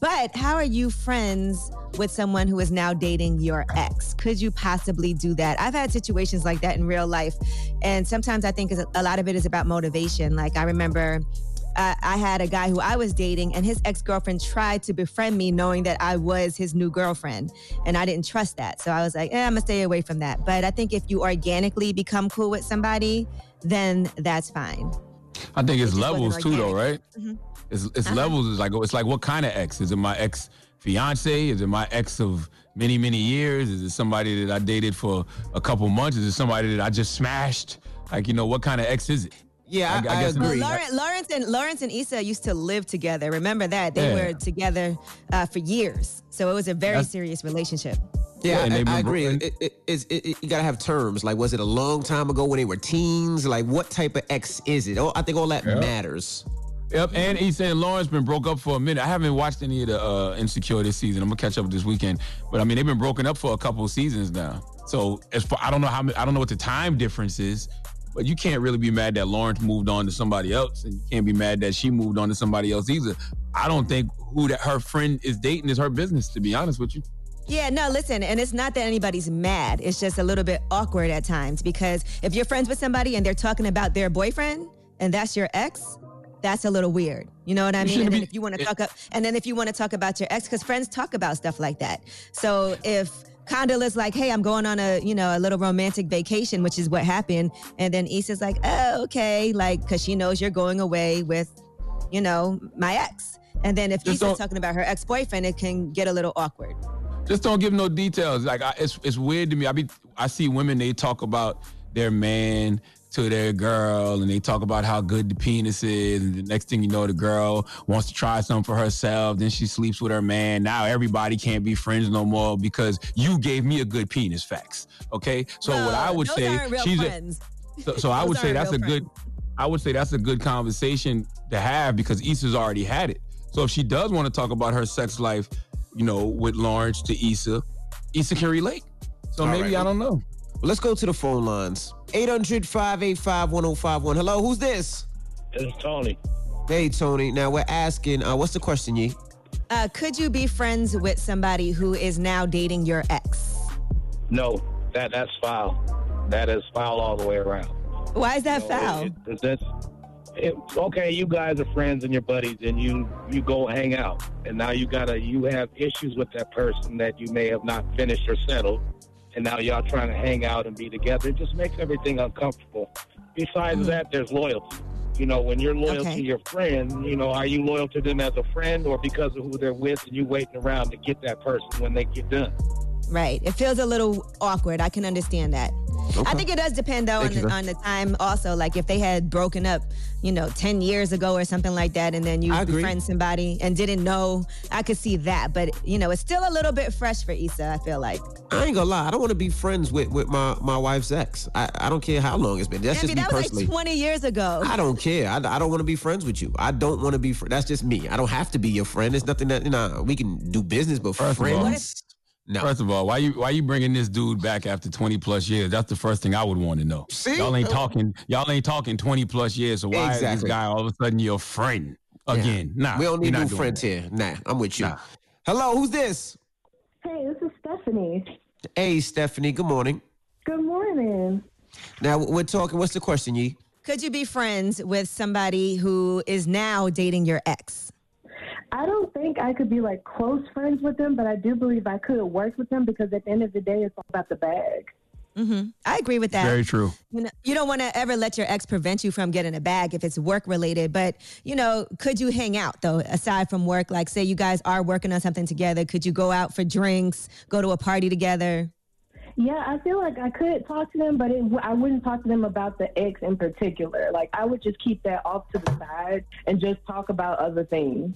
But how are you friends with someone who is now dating your ex? Could you possibly do that? I've had situations like that in real life, and sometimes I think a lot of it is about motivation. Like I remember uh, I had a guy who I was dating, and his ex girlfriend tried to befriend me, knowing that I was his new girlfriend. And I didn't trust that. So I was like, eh, I'm going to stay away from that. But I think if you organically become cool with somebody, then that's fine. I think it's just levels too, though, right? Mhm. It's, it's Uh-huh. levels. It's like it's like what kind of ex? Is it my ex fiance? Is it my ex of many many years? Is it somebody that I dated for a couple months? Is it somebody that I just smashed? Like you know, what kind of ex is it? Yeah, I, I guess Well, agree. Lawrence, Lawrence and Lawrence and Issa used to live together. Remember that they Yeah. were together uh, for years, so it was a very That's- serious relationship. Yeah, Yeah, and I, I agree. It, it, it, it- you gotta have terms. Like, was it a long time ago when they were teens? Like, what type of ex is it? Oh, I think all that Yeah. matters. Yep, and Issa and Lawrence been broke up for a minute. I haven't watched any of the uh, Insecure this season. I'm gonna catch up this weekend, but I mean they've been broken up for a couple of seasons now. So as far I don't know how I don't know what the time difference is, but you can't really be mad that Lawrence moved on to somebody else, and you can't be mad that she moved on to somebody else either. I don't think who that her friend is dating is her business. To be honest with you, Yeah, no, listen, and it's not that anybody's mad. It's just a little bit awkward at times because if you're friends with somebody and they're talking about their boyfriend and that's your ex, that's a little weird. You know what I mean? And then if you want to talk up, and then if you want to talk about your ex, because friends talk about stuff like that. So if Condola's like, "Hey, I'm going on a you know a little romantic vacation," which is what happened, and then Issa's like, "Oh, okay," like because she knows you're going away with, you know, my ex. And then if Just Issa's talking about her ex boyfriend, it can get a little awkward. just don't give no details. Like I, it's it's weird to me. I be I see women they talk about their man to their girl and they talk about how good the penis is and the next thing you know the girl wants to try something for herself then she sleeps with her man. Now everybody can't be friends no more because you gave me a good penis facts okay? So what i would say she's friends. a, so, so i would say that's a real good i would say that's a good conversation to have because Issa's already had it. So if she does want to talk about her sex life you know with lawrence to Issa Issa can relate. So All maybe right. i don't know. Well, let's go to the phone lines. 800 585 1051. Hello, who's this? It's Tony. Hey, Tony. Now, we're asking, uh, what's the question, Yee? Uh, could you be friends with somebody who is now dating your ex? No, that that's foul. That is foul all the way around. Why is that No, foul? it- it- that's it, okay. You guys are friends and your buddies, and you you go hang out, and now you gotta you have issues with that person that you may have not finished or settled, and now y'all trying to hang out and be together. It just makes everything uncomfortable. Besides mm. that, there's loyalty. You know, when you're loyal Okay. to your friend, you know, are you loyal to them as a friend or because of who they're with, and you waiting around to get that person when they get done? Right. It feels a little awkward. I can understand that. I think it does depend though on the, on the time also. Like if they had broken up, you know, 10 years ago or something like that, and then you I agree. befriend somebody and didn't know, I could see that. But, you know, it's still a little bit fresh for Issa, I feel like. I ain't gonna lie. I don't want to be friends with, with my, my wife's ex. I, I don't care how long it's been. That's Envy, just me that was personally. like 20 years ago. I don't care. I, I don't want to be friends with you. I don't want to be. Fr- that's just me. I don't have to be your friend. It's nothing that you know. We can do business, but First of all- friends. No. First of all, why you why you bringing this dude back after 20 plus years? That's the first thing I would want to know. See? Y'all ain't talking y'all ain't talking 20 plus years, so why is this Exactly. guy all of a sudden your friend again? Nah. we don't need new friends that. here. Nah, I'm with you. Nah. Hello, who's this? Hey, this is Stephanie. Hey, Stephanie. Good morning. Good morning. Now we're talking. What's the question, Yee? Could you be friends with somebody who is now dating your ex? I don't think I could be like close friends with them, but I do believe I could work with them because at the end of the day, it's all about the bag. hmm I agree with that. Very true. You, know, you don't want to ever let your ex prevent you from getting a bag if it's work related. But, you know, could you hang out though, aside from work? Like, say you guys are working on something together. Could you go out for drinks, go to a party together? Yeah, I feel like I could talk to them, but it, I wouldn't talk to them about the ex in particular. Like, I would just keep that off to the side and just talk about other things.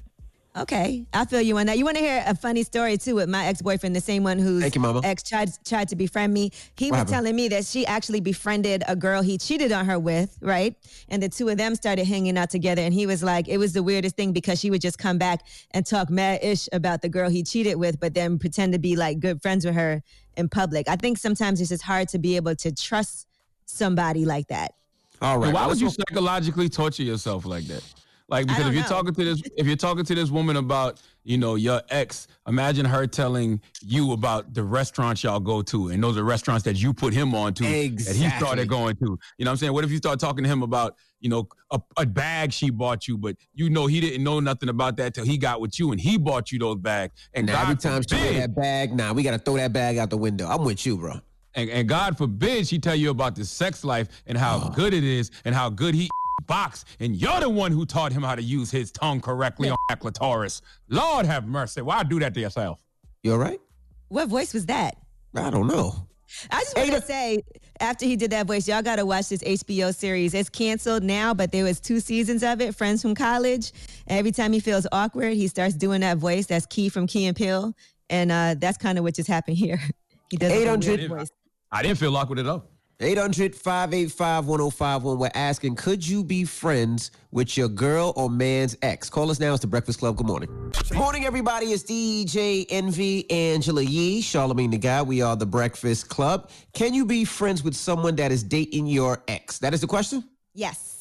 Okay, I feel you on that. You want to hear a funny story too with my ex boyfriend, the same one whose you, ex tried tried to befriend me. He What was happened? telling me that she actually befriended a girl he cheated on her with, right? And the two of them started hanging out together. And he was like, it was the weirdest thing because she would just come back and talk mad ish about the girl he cheated with, but then pretend to be like good friends with her in public. I think sometimes it's just hard to be able to trust somebody like that. All right. And why would you psychologically torture yourself like that? Like because if you're know. talking to this, if you're talking to this woman about, you know, your ex, imagine her telling you about the restaurants y'all go to, and those are restaurants that you put him on to, that he started going to. You know what I'm saying? What if you start talking to him about, you know, a, a bag she bought you, but you know he didn't know nothing about that till he got with you, and he bought you those bags. And Now, every time she that bag, nah, we got to throw that bag out the window. I'm with you, bro. and, and God forbid she tell you about the sex life and how Oh. good it is and how good he box and you're the one who taught him how to use his tongue correctly on that clitoris. Lord have mercy. Why do that to yourself? You all right? What voice was that? I don't know. I just want to say, after he did that voice, y'all got to watch this HBO series. It's canceled now, but there was two seasons of it. Friends from college. Every time he feels awkward, he starts doing that voice. That's Key from Key and Peele, and uh, that's kind of what just happened here. He does a weird 800 voice. I didn't feel awkward at all. 800 585 1051. We're asking, could you be friends with your girl or man's ex? Call us now. It's the Breakfast Club. Good morning. Morning, everybody. It's DJ Envy, Angela Yee, Charlamagne the Guy. We are the Breakfast Club. Can you be friends with someone that is dating your ex? That is the question? Yes.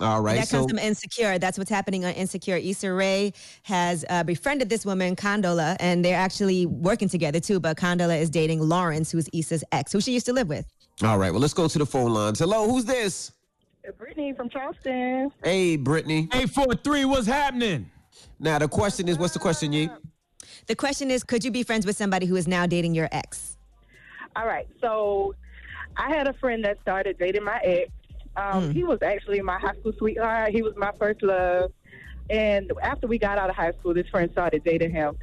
All right. that so, comes from Insecure. That's what's happening on Insecure. Issa Rae has uh, befriended this woman, Condola, and they're actually working together too. But Condola is dating Lawrence, who's Issa's ex, who she used to live with. All right. Well, let's go to the phone lines. Hello, who's this? Brittany from Charleston. Hey, Brittany. 843, what's happening? Now, the question is, what's the question, Yee? The question is, could you be friends with somebody who is now dating your ex? All right. So I had a friend that started dating my ex. Um, He was actually my high school sweetheart. He was my first love. And after we got out of high school, this friend started dating him.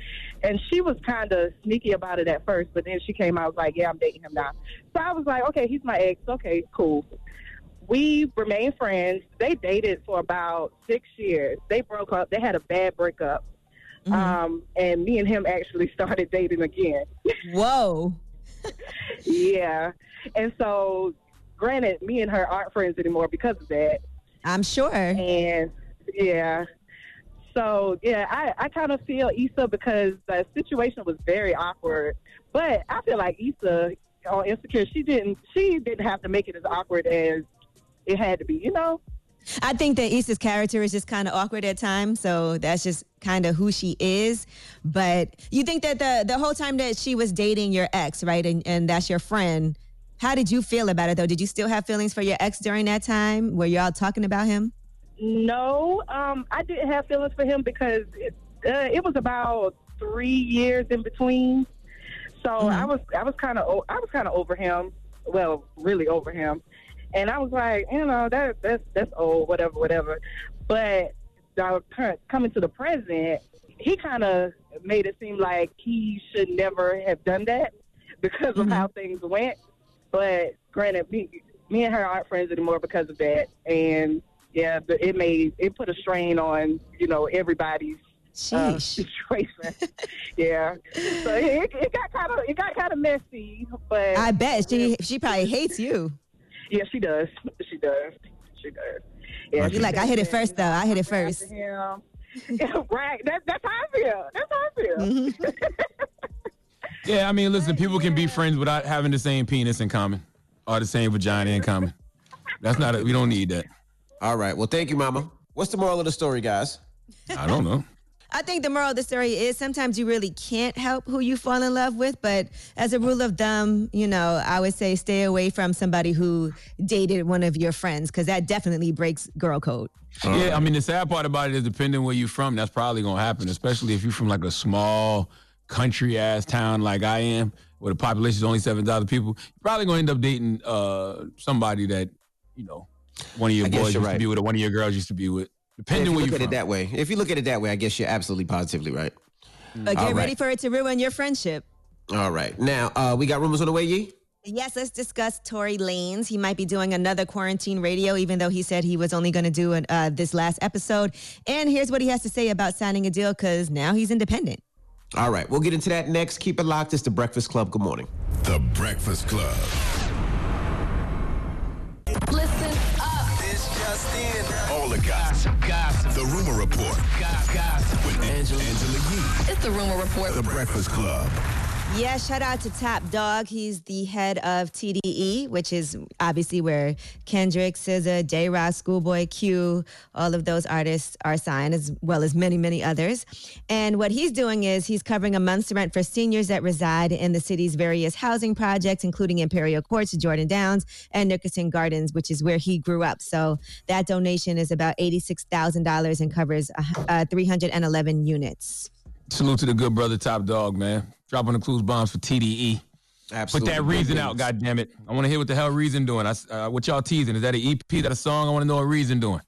And she was kind of sneaky about it at first, but then she came out was like, yeah, I'm dating him now. So I was like, okay, he's my ex. Okay, cool. We remained friends. They dated for about six years. They broke up. They had a bad breakup. Um, and me and him actually started dating again. Whoa. yeah. And so, granted, me and her aren't friends anymore because of that. I'm sure. And yeah. So yeah, I, I kind of feel Issa because the situation was very awkward. But I feel like Issa on Insecure, she didn't she didn't have to make it as awkward as it had to be, you know? I think that Issa's character is just kind of awkward at times, so that's just kind of who she is. But you think that the the whole time that she was dating your ex, right, and and that's your friend, how did you feel about it though? Did you still have feelings for your ex during that time? Were y'all talking about him? No, um, I didn't have feelings for him because it, uh, it was about three years in between. So I was I was kind of I was kind of over him. Well, really over him, and I was like, you know, that that's that's old, whatever, whatever. But uh, current- coming to the present, he kind of made it seem like he should never have done that because of how things went. But granted, me, me and her aren't friends anymore because of that, and yeah, but it made it put a strain on you know everybody's uh, situation. yeah, so it, it got kind of it got kind of messy, but I bet she she probably hates you. yeah, she does. She does. She does. Yeah, You're like, I hit it first though. I hit it first. Yeah, right. That, that's how I feel. That's how I feel. Mm-hmm. Yeah, I mean, listen, people can be friends without having the same penis in common or the same vagina in common. That's not, a, we don't need that. All right. Well, thank you, Mama. What's the moral of the story, guys? I don't know. I think the moral of the story is sometimes you really can't help who you fall in love with, but as a rule of thumb, you know, I would say stay away from somebody who dated one of your friends because that definitely breaks girl code. Yeah, I mean the sad part about it is depending where you're from, that's probably gonna happen, especially if you're from like a small country ass town like I am, where the population is only seven thousand people. You're probably gonna end up dating uh somebody that, you know, one of your I boys you're used right. to be with or one of your girls used to be with. If Depending you where look you're at from. it that way, if you look at it that way, I guess you're absolutely positively right. But All get ready right. for it to ruin your friendship. All right. Now, uh, we got rumors on the way, Yee? Yes, let's discuss Tory Lanez. He might be doing another quarantine radio, even though he said he was only going to do it, uh, this last episode. And here's what he has to say about signing a deal because now he's independent. All right. We'll get into that next. Keep it locked. It's the Breakfast Club. Good morning. The Breakfast Club. Gossip. Gossip. The Rumor Report. Gossip. With Angela, Angela Yee. It's the Rumor Report. The Breakfast Club. Yeah, shout out to Top Dawg. He's the head of TDE, which is obviously where Kendrick, SZA, Jay Rock, Schoolboy Q, all of those artists are signed, as well as many, many others. And what he's doing is he's covering a month's rent for seniors that reside in the city's various housing projects, including Imperial Courts, Jordan Downs, and Nickerson Gardens, which is where he grew up. So that donation is about $86,000 and covers uh, 311 units. Salute to the good brother Top Dawg, man. Dropping the clues bombs for TDE. Absolutely. Put that reason out, God damn it. I want to hear what the hell Reason doing. I, s- uh, what y'all teasing? Is that an EP? Is that a song? I want to know what Reason doing.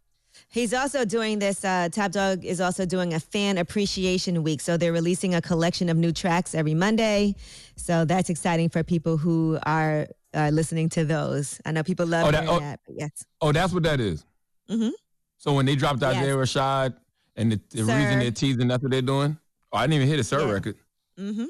He's also doing this. Uh, Top Dawg is also doing a fan appreciation week. So they're releasing a collection of new tracks every Monday. So that's exciting for people who are uh, listening to those. I know people love Oh, that- oh. that, but yes. Oh, that's what that is. Mm-hmm. So when they dropped Yes. Isaiah Rashad and the, the reason they're teasing, that's what they're doing? Oh, I didn't even hear the Sir record. Mm-hmm.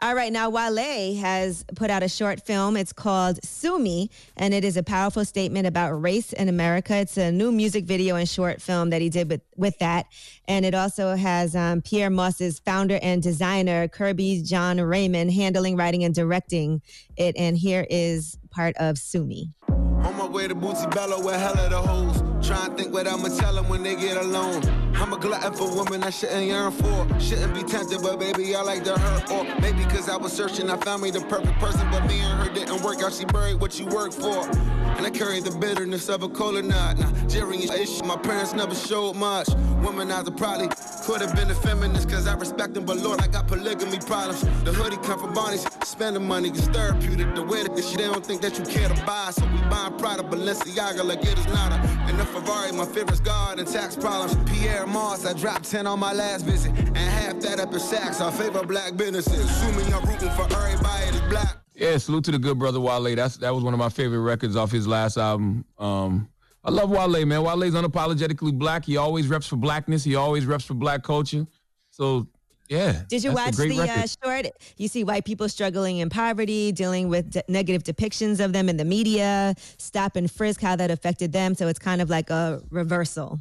All right, now Wale has put out a short film. It's called Sue Me, and it is a powerful statement about race in America. It's a new music video and short film that he did with, with that. And it also has um, Pyer Moss's founder and designer, Kerby Jean-Raymond, handling, writing, and directing it. And here is part of Sue Me. On my way to Bootsy Bello with hella the hoes. Try and think what I'ma tell them when they get alone. I'm a glutton for women I shouldn't yearn for. Shouldn't be tempted, but baby, I like to hurt. Or maybe cause I was searching, I found me the perfect person, but me and her didn't work out. She buried what you work for. And I carry the bitterness of a cola nut. Nigerian issue, my parents never showed much. Womanizer probably could have been a feminist, cause I respect them, but Lord, I got polygamy problems. The hoodie come from Bonnie's, spending money is therapeutic. The way that this they don't think that you care to buy. So we buying Prada, Balenciaga like it is nada. And the Ferrari, my favorite's God and tax problems. Pyer Moss, I dropped 10 on my last visit. And half that up in Saks, our favorite black businesses. Assuming I'm rooting for everybody that's black. Yeah, salute to the good brother Wale. That's that was one of my favorite records off his last album. Um, I love Wale, man. Wale's unapologetically black. He always reps for blackness. He always reps for black culture. So yeah. Did you watch the uh, short? You see white people struggling in poverty, dealing with d- negative depictions of them in the media, stop and frisk, how that affected them. So it's kind of like a reversal.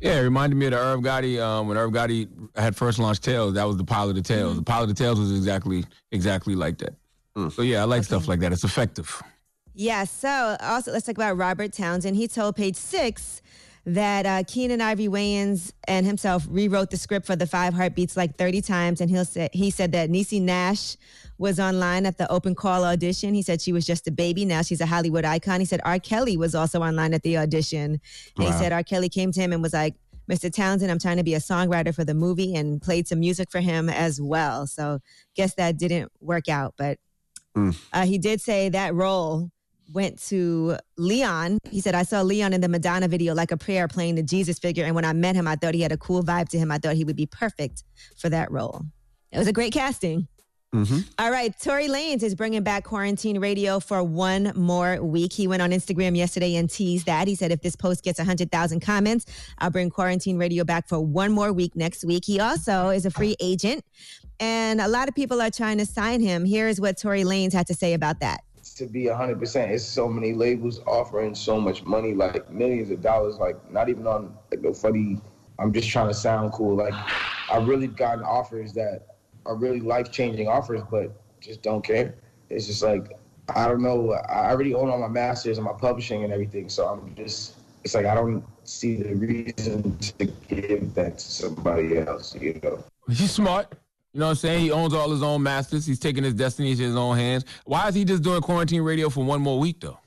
Yeah, it reminded me of the Irv Gotti um, when Irv Gotti had first launched Tales. That was the pilot of Tales. Mm-hmm. The pilot of Tales was exactly exactly like that. So yeah, I like stuff like that. It's effective. Yeah. So also, let's talk about Robert Townsend. He told Page Six that uh, Keenen Ivory Wayans and himself rewrote the script for the Five Heartbeats like 30 times, and he'll say he said that Niecy Nash was online at the open call audition. He said she was just a baby. Now she's a Hollywood icon. He said R. Kelly was also online at the audition. And Wow. he said R. Kelly came to him and was like, Mr. Townsend, I'm trying to be a songwriter for the movie and played some music for him as well. So guess that didn't work out. But uh, he did say that role went to Leon. He said, I saw Leon in the Madonna video like a prayer playing the Jesus figure. And when I met him, I thought he had a cool vibe to him. I thought he would be perfect for that role. It was a great casting. Mm-hmm. All right, Tory Lanez is bringing back quarantine radio for one more week. He went on Instagram yesterday and teased that. He said, if this post gets 100,000 comments, I'll bring quarantine radio back for one more week next week. He also is a free agent, and a lot of people are trying to sign him. Here's what Tory Lanez had to say about that. To be 100% it's so many labels offering so much money like millions of dollars like not even on like the funny i'm just trying to sound cool like i've really gotten offers that are really life-changing offers but just don't care it's just like i don't know i already own all my masters and my publishing and everything so i'm just it's like I don't see the reason to give that to somebody else. You know. He's smart. You know what I'm saying? He owns all his own masters. He's taking his destiny into his own hands. Why is he just doing quarantine radio for one more week though?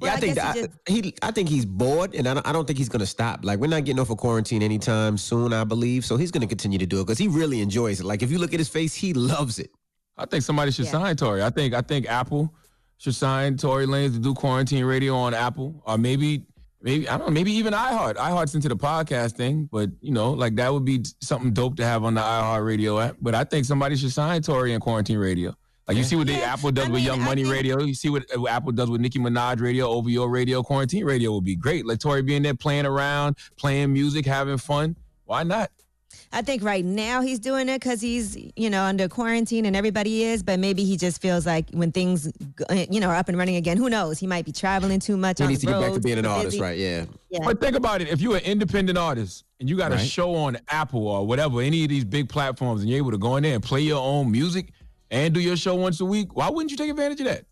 Yeah, I think guess he that- I, he, I think he's bored, and I don't, I don't think he's going to stop. Like we're not getting off of quarantine anytime soon, I believe. So he's going to continue to do it because he really enjoys it. Like if you look at his face, he loves it. I think somebody should sign Tory. I think I think Apple should sign Tory Lanez to do quarantine radio on Apple, or maybe maybe I don't know, maybe even iHeart. iHeart's into the podcast thing, but you know, like that would be something dope to have on the iHeart Radio app. But I think somebody should sign Tory and quarantine radio. Like you see what the Apple does with Young Money Radio. You see what Apple does with Nicki Minaj Radio, OVO Radio, quarantine radio would be great. Let Tory be in there playing around, playing music, having fun. Why not? I think right now he's doing it because he's, you know, under quarantine and everybody is, but maybe he just feels like when things, uh, you know, are up and running again, who knows? He might be traveling too much. He on needs the to get back to being an busy. artist, right? Yeah. Yeah. But think about it. If you're an independent artist and you got a show on Apple or whatever, any of these big platforms, and you're able to go in there and play your own music and do your show once a week, why wouldn't you take advantage of that?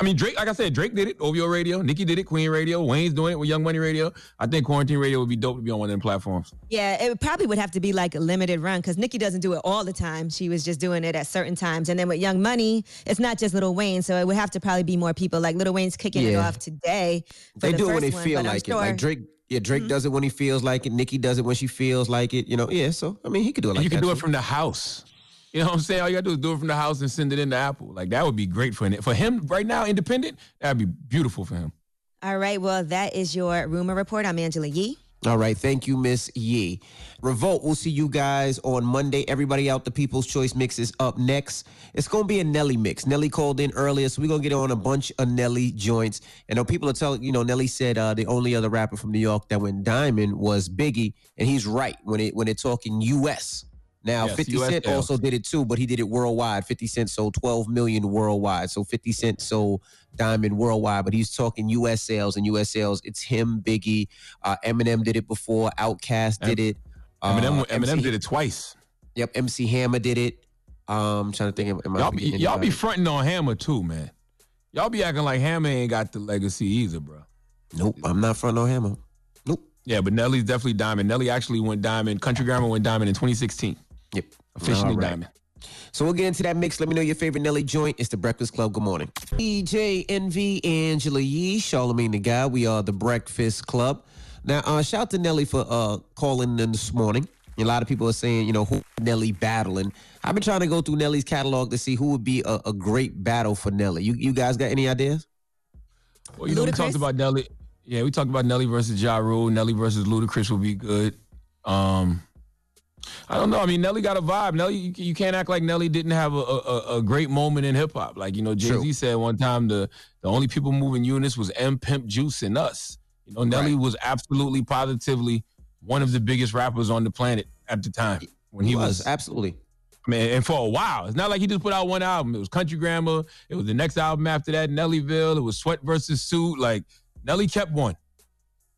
I mean, Drake, like I said, Drake did it, OVO Radio, Nicki did it, Queen Radio, Wayne's doing it with Young Money Radio. I think Quarantine Radio would be dope to be on one of them platforms. Yeah, it probably would have to be like a limited run because Nicki doesn't do it all the time. She was just doing it at certain times. And then with Young Money, it's not just Little Wayne. So it would have to probably be more people. Like Little Wayne's kicking it off today. for They the do it when they one, feel but I'm like it. Like Drake, yeah, Drake mm-hmm. does it when he feels like it. Nicki does it when she feels like it. You know, yeah. So I mean, he could do it like you can that. do it from the house. You know what I'm saying? All you gotta do is do it from the house and send it in into Apple. Like that would be great for him. For him right now, independent, that'd be beautiful for him. All right. Well, that is your rumor report. I'm Angela Yee. All right, thank you, Miss Yee. Revolt, we'll see you guys on Monday. Everybody out, the People's Choice mix is up next. It's gonna be a Nelly mix. Nelly called in earlier, so we're gonna get on a bunch of Nelly joints. And know people are telling, you know, Nelly said uh, the only other rapper from New York that went diamond was Biggie, and he's right when it when they're talking U.S. Now, Yes, 50 US Cent also did it too, but he did it worldwide. 50 Cent sold 12 million worldwide. So 50 Cent sold Diamond worldwide, but he's talking US sales and US sales. It's him, Biggie, uh, Eminem did it before, Outkast did it. Eminem, uh, Eminem MC did it twice. Yep, MC Hammer did it. Um, I'm trying to think. Am, am Y'all be, y'all be fronting on Hammer too, man. Y'all be acting like Hammer ain't got the legacy either, bro. Nope, I'm not fronting on Hammer. Nope. Yeah, but Nelly's definitely diamond. Nelly actually went diamond. Country Grammar went diamond in 2016. Yep. Officially All right. diamond. So we'll get into that mix. Let me know your favorite Nelly joint. It's the Breakfast Club. Good morning. EJ, Envy, Angela Yee, Charlamagne the Guy. We are the Breakfast Club. Now, uh, shout out to Nelly for uh, calling in this morning. A lot of people are saying, you know, who Nelly battling. I've been trying to go through Nelly's catalog to see who would be a, a great battle for Nelly. You, you guys got any ideas? Well, you know, we talked about Nelly. Yeah, we talked about Nelly versus Ja Rule. Nelly versus Ludacris would be good. Um, I don't know. I mean, Nelly got a vibe. Nelly, you, you can't act like Nelly didn't have a, a, a great moment in hip hop. Like you know, Jay Z said one time, the the only people moving units was M Pimp Juice and us. You know, Nelly was absolutely positively one of the biggest rappers on the planet at the time when he, He was, was, absolutely. I mean, and for a while, it's not like he just put out one album. It was Country Grammar. It was the next album after that, Nellyville. It was Sweat versus Suit. Like Nelly kept one.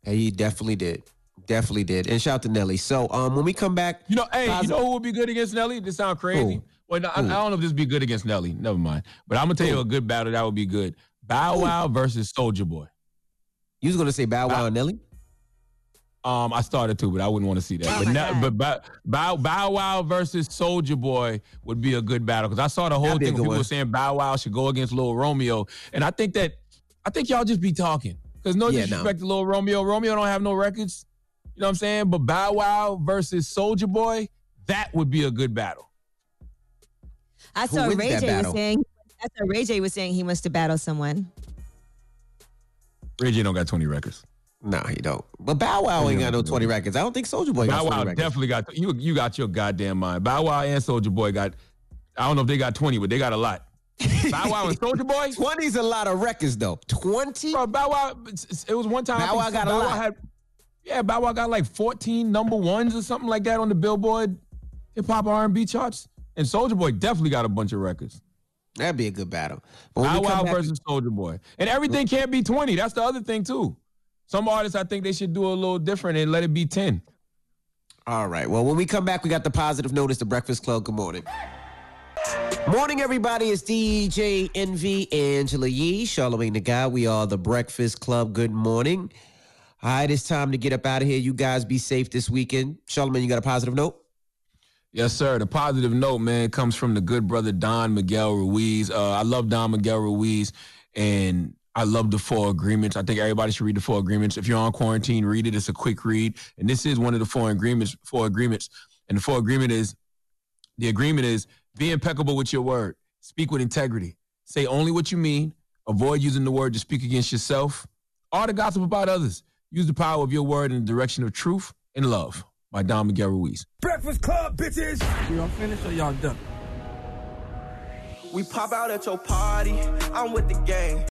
Hey, he definitely did. Definitely did. And shout out to Nelly. So um, when we come back, You know, hey, you know who would be good against Nelly? This sound crazy. Who? Well, no, I, I don't know if this would be good against Nelly. Never mind. But I'm gonna tell you a good battle that would be good. Bow Wow versus Soulja Boy. you was gonna say Bow Wow and Nelly? Um, I started to, but I wouldn't want to see that. Oh but my now, God. but Bow, Bow Bow Wow versus Soulja Boy would be a good battle because I saw the whole That'd thing. good People one. were saying Bow Wow should go against Lil Romeo, and I think that I think y'all just be talking because no Yeah, no. disrespect to Lil Romeo. Romeo don't have no records. You know what I'm saying? But Bow Wow versus Soulja Boy, that would be a good battle. I Who saw Ray that J was saying. I saw Ray J was saying he wants to battle someone. Ray J don't got 20 records. No, he don't. But Bow Wow ain't got no 20 records. I don't think Soulja Boy got Bow 20 Wow records. definitely got you. You got your goddamn mind. Bow Wow and Soulja Boy got. I don't know if they got 20, but they got a lot. Bow Wow and Soulja Boy. 20's a lot of records though. 20? Bro, Bow Wow. It was one time. I Bow Wow got a Bow Wow lot. Had, yeah, Bow Wow got like 14 number ones or something like that on the Billboard hip hop R&B charts. And Soulja Boy definitely got a bunch of records. That'd be a good battle. Bow Wow versus Soulja Boy, and everything can't be 20. That's the other thing too. Some artists, I think they should do a little different and let it be 10. All right. Well, when we come back, we got the positive notice, the Breakfast Club. Good morning. Morning, everybody. It's DJ Envy, Angela Yee, Charlamagne the Guy. We are the Breakfast Club. Good morning. All right, it's time to get up out of here. You guys be safe this weekend. Charlamagne, you got a positive note? Yes, sir. The positive note, man, comes from the good brother Don Miguel Ruiz. Uh, I love Don Miguel Ruiz, and I love the Four Agreements. I think everybody should read the Four Agreements. If you're on quarantine, read it. It's a quick read, and this is one of the Four Agreements. Four Agreements, and the Four Agreement is the agreement is be impeccable with your word, speak with integrity, say only what you mean, avoid using the word to speak against yourself, or to gossip about others. Use the power of your word in the direction of truth and love. By Don Miguel Ruiz. Breakfast Club, bitches. Y'all finished or y'all done? We pop out at your party. I'm with the gang.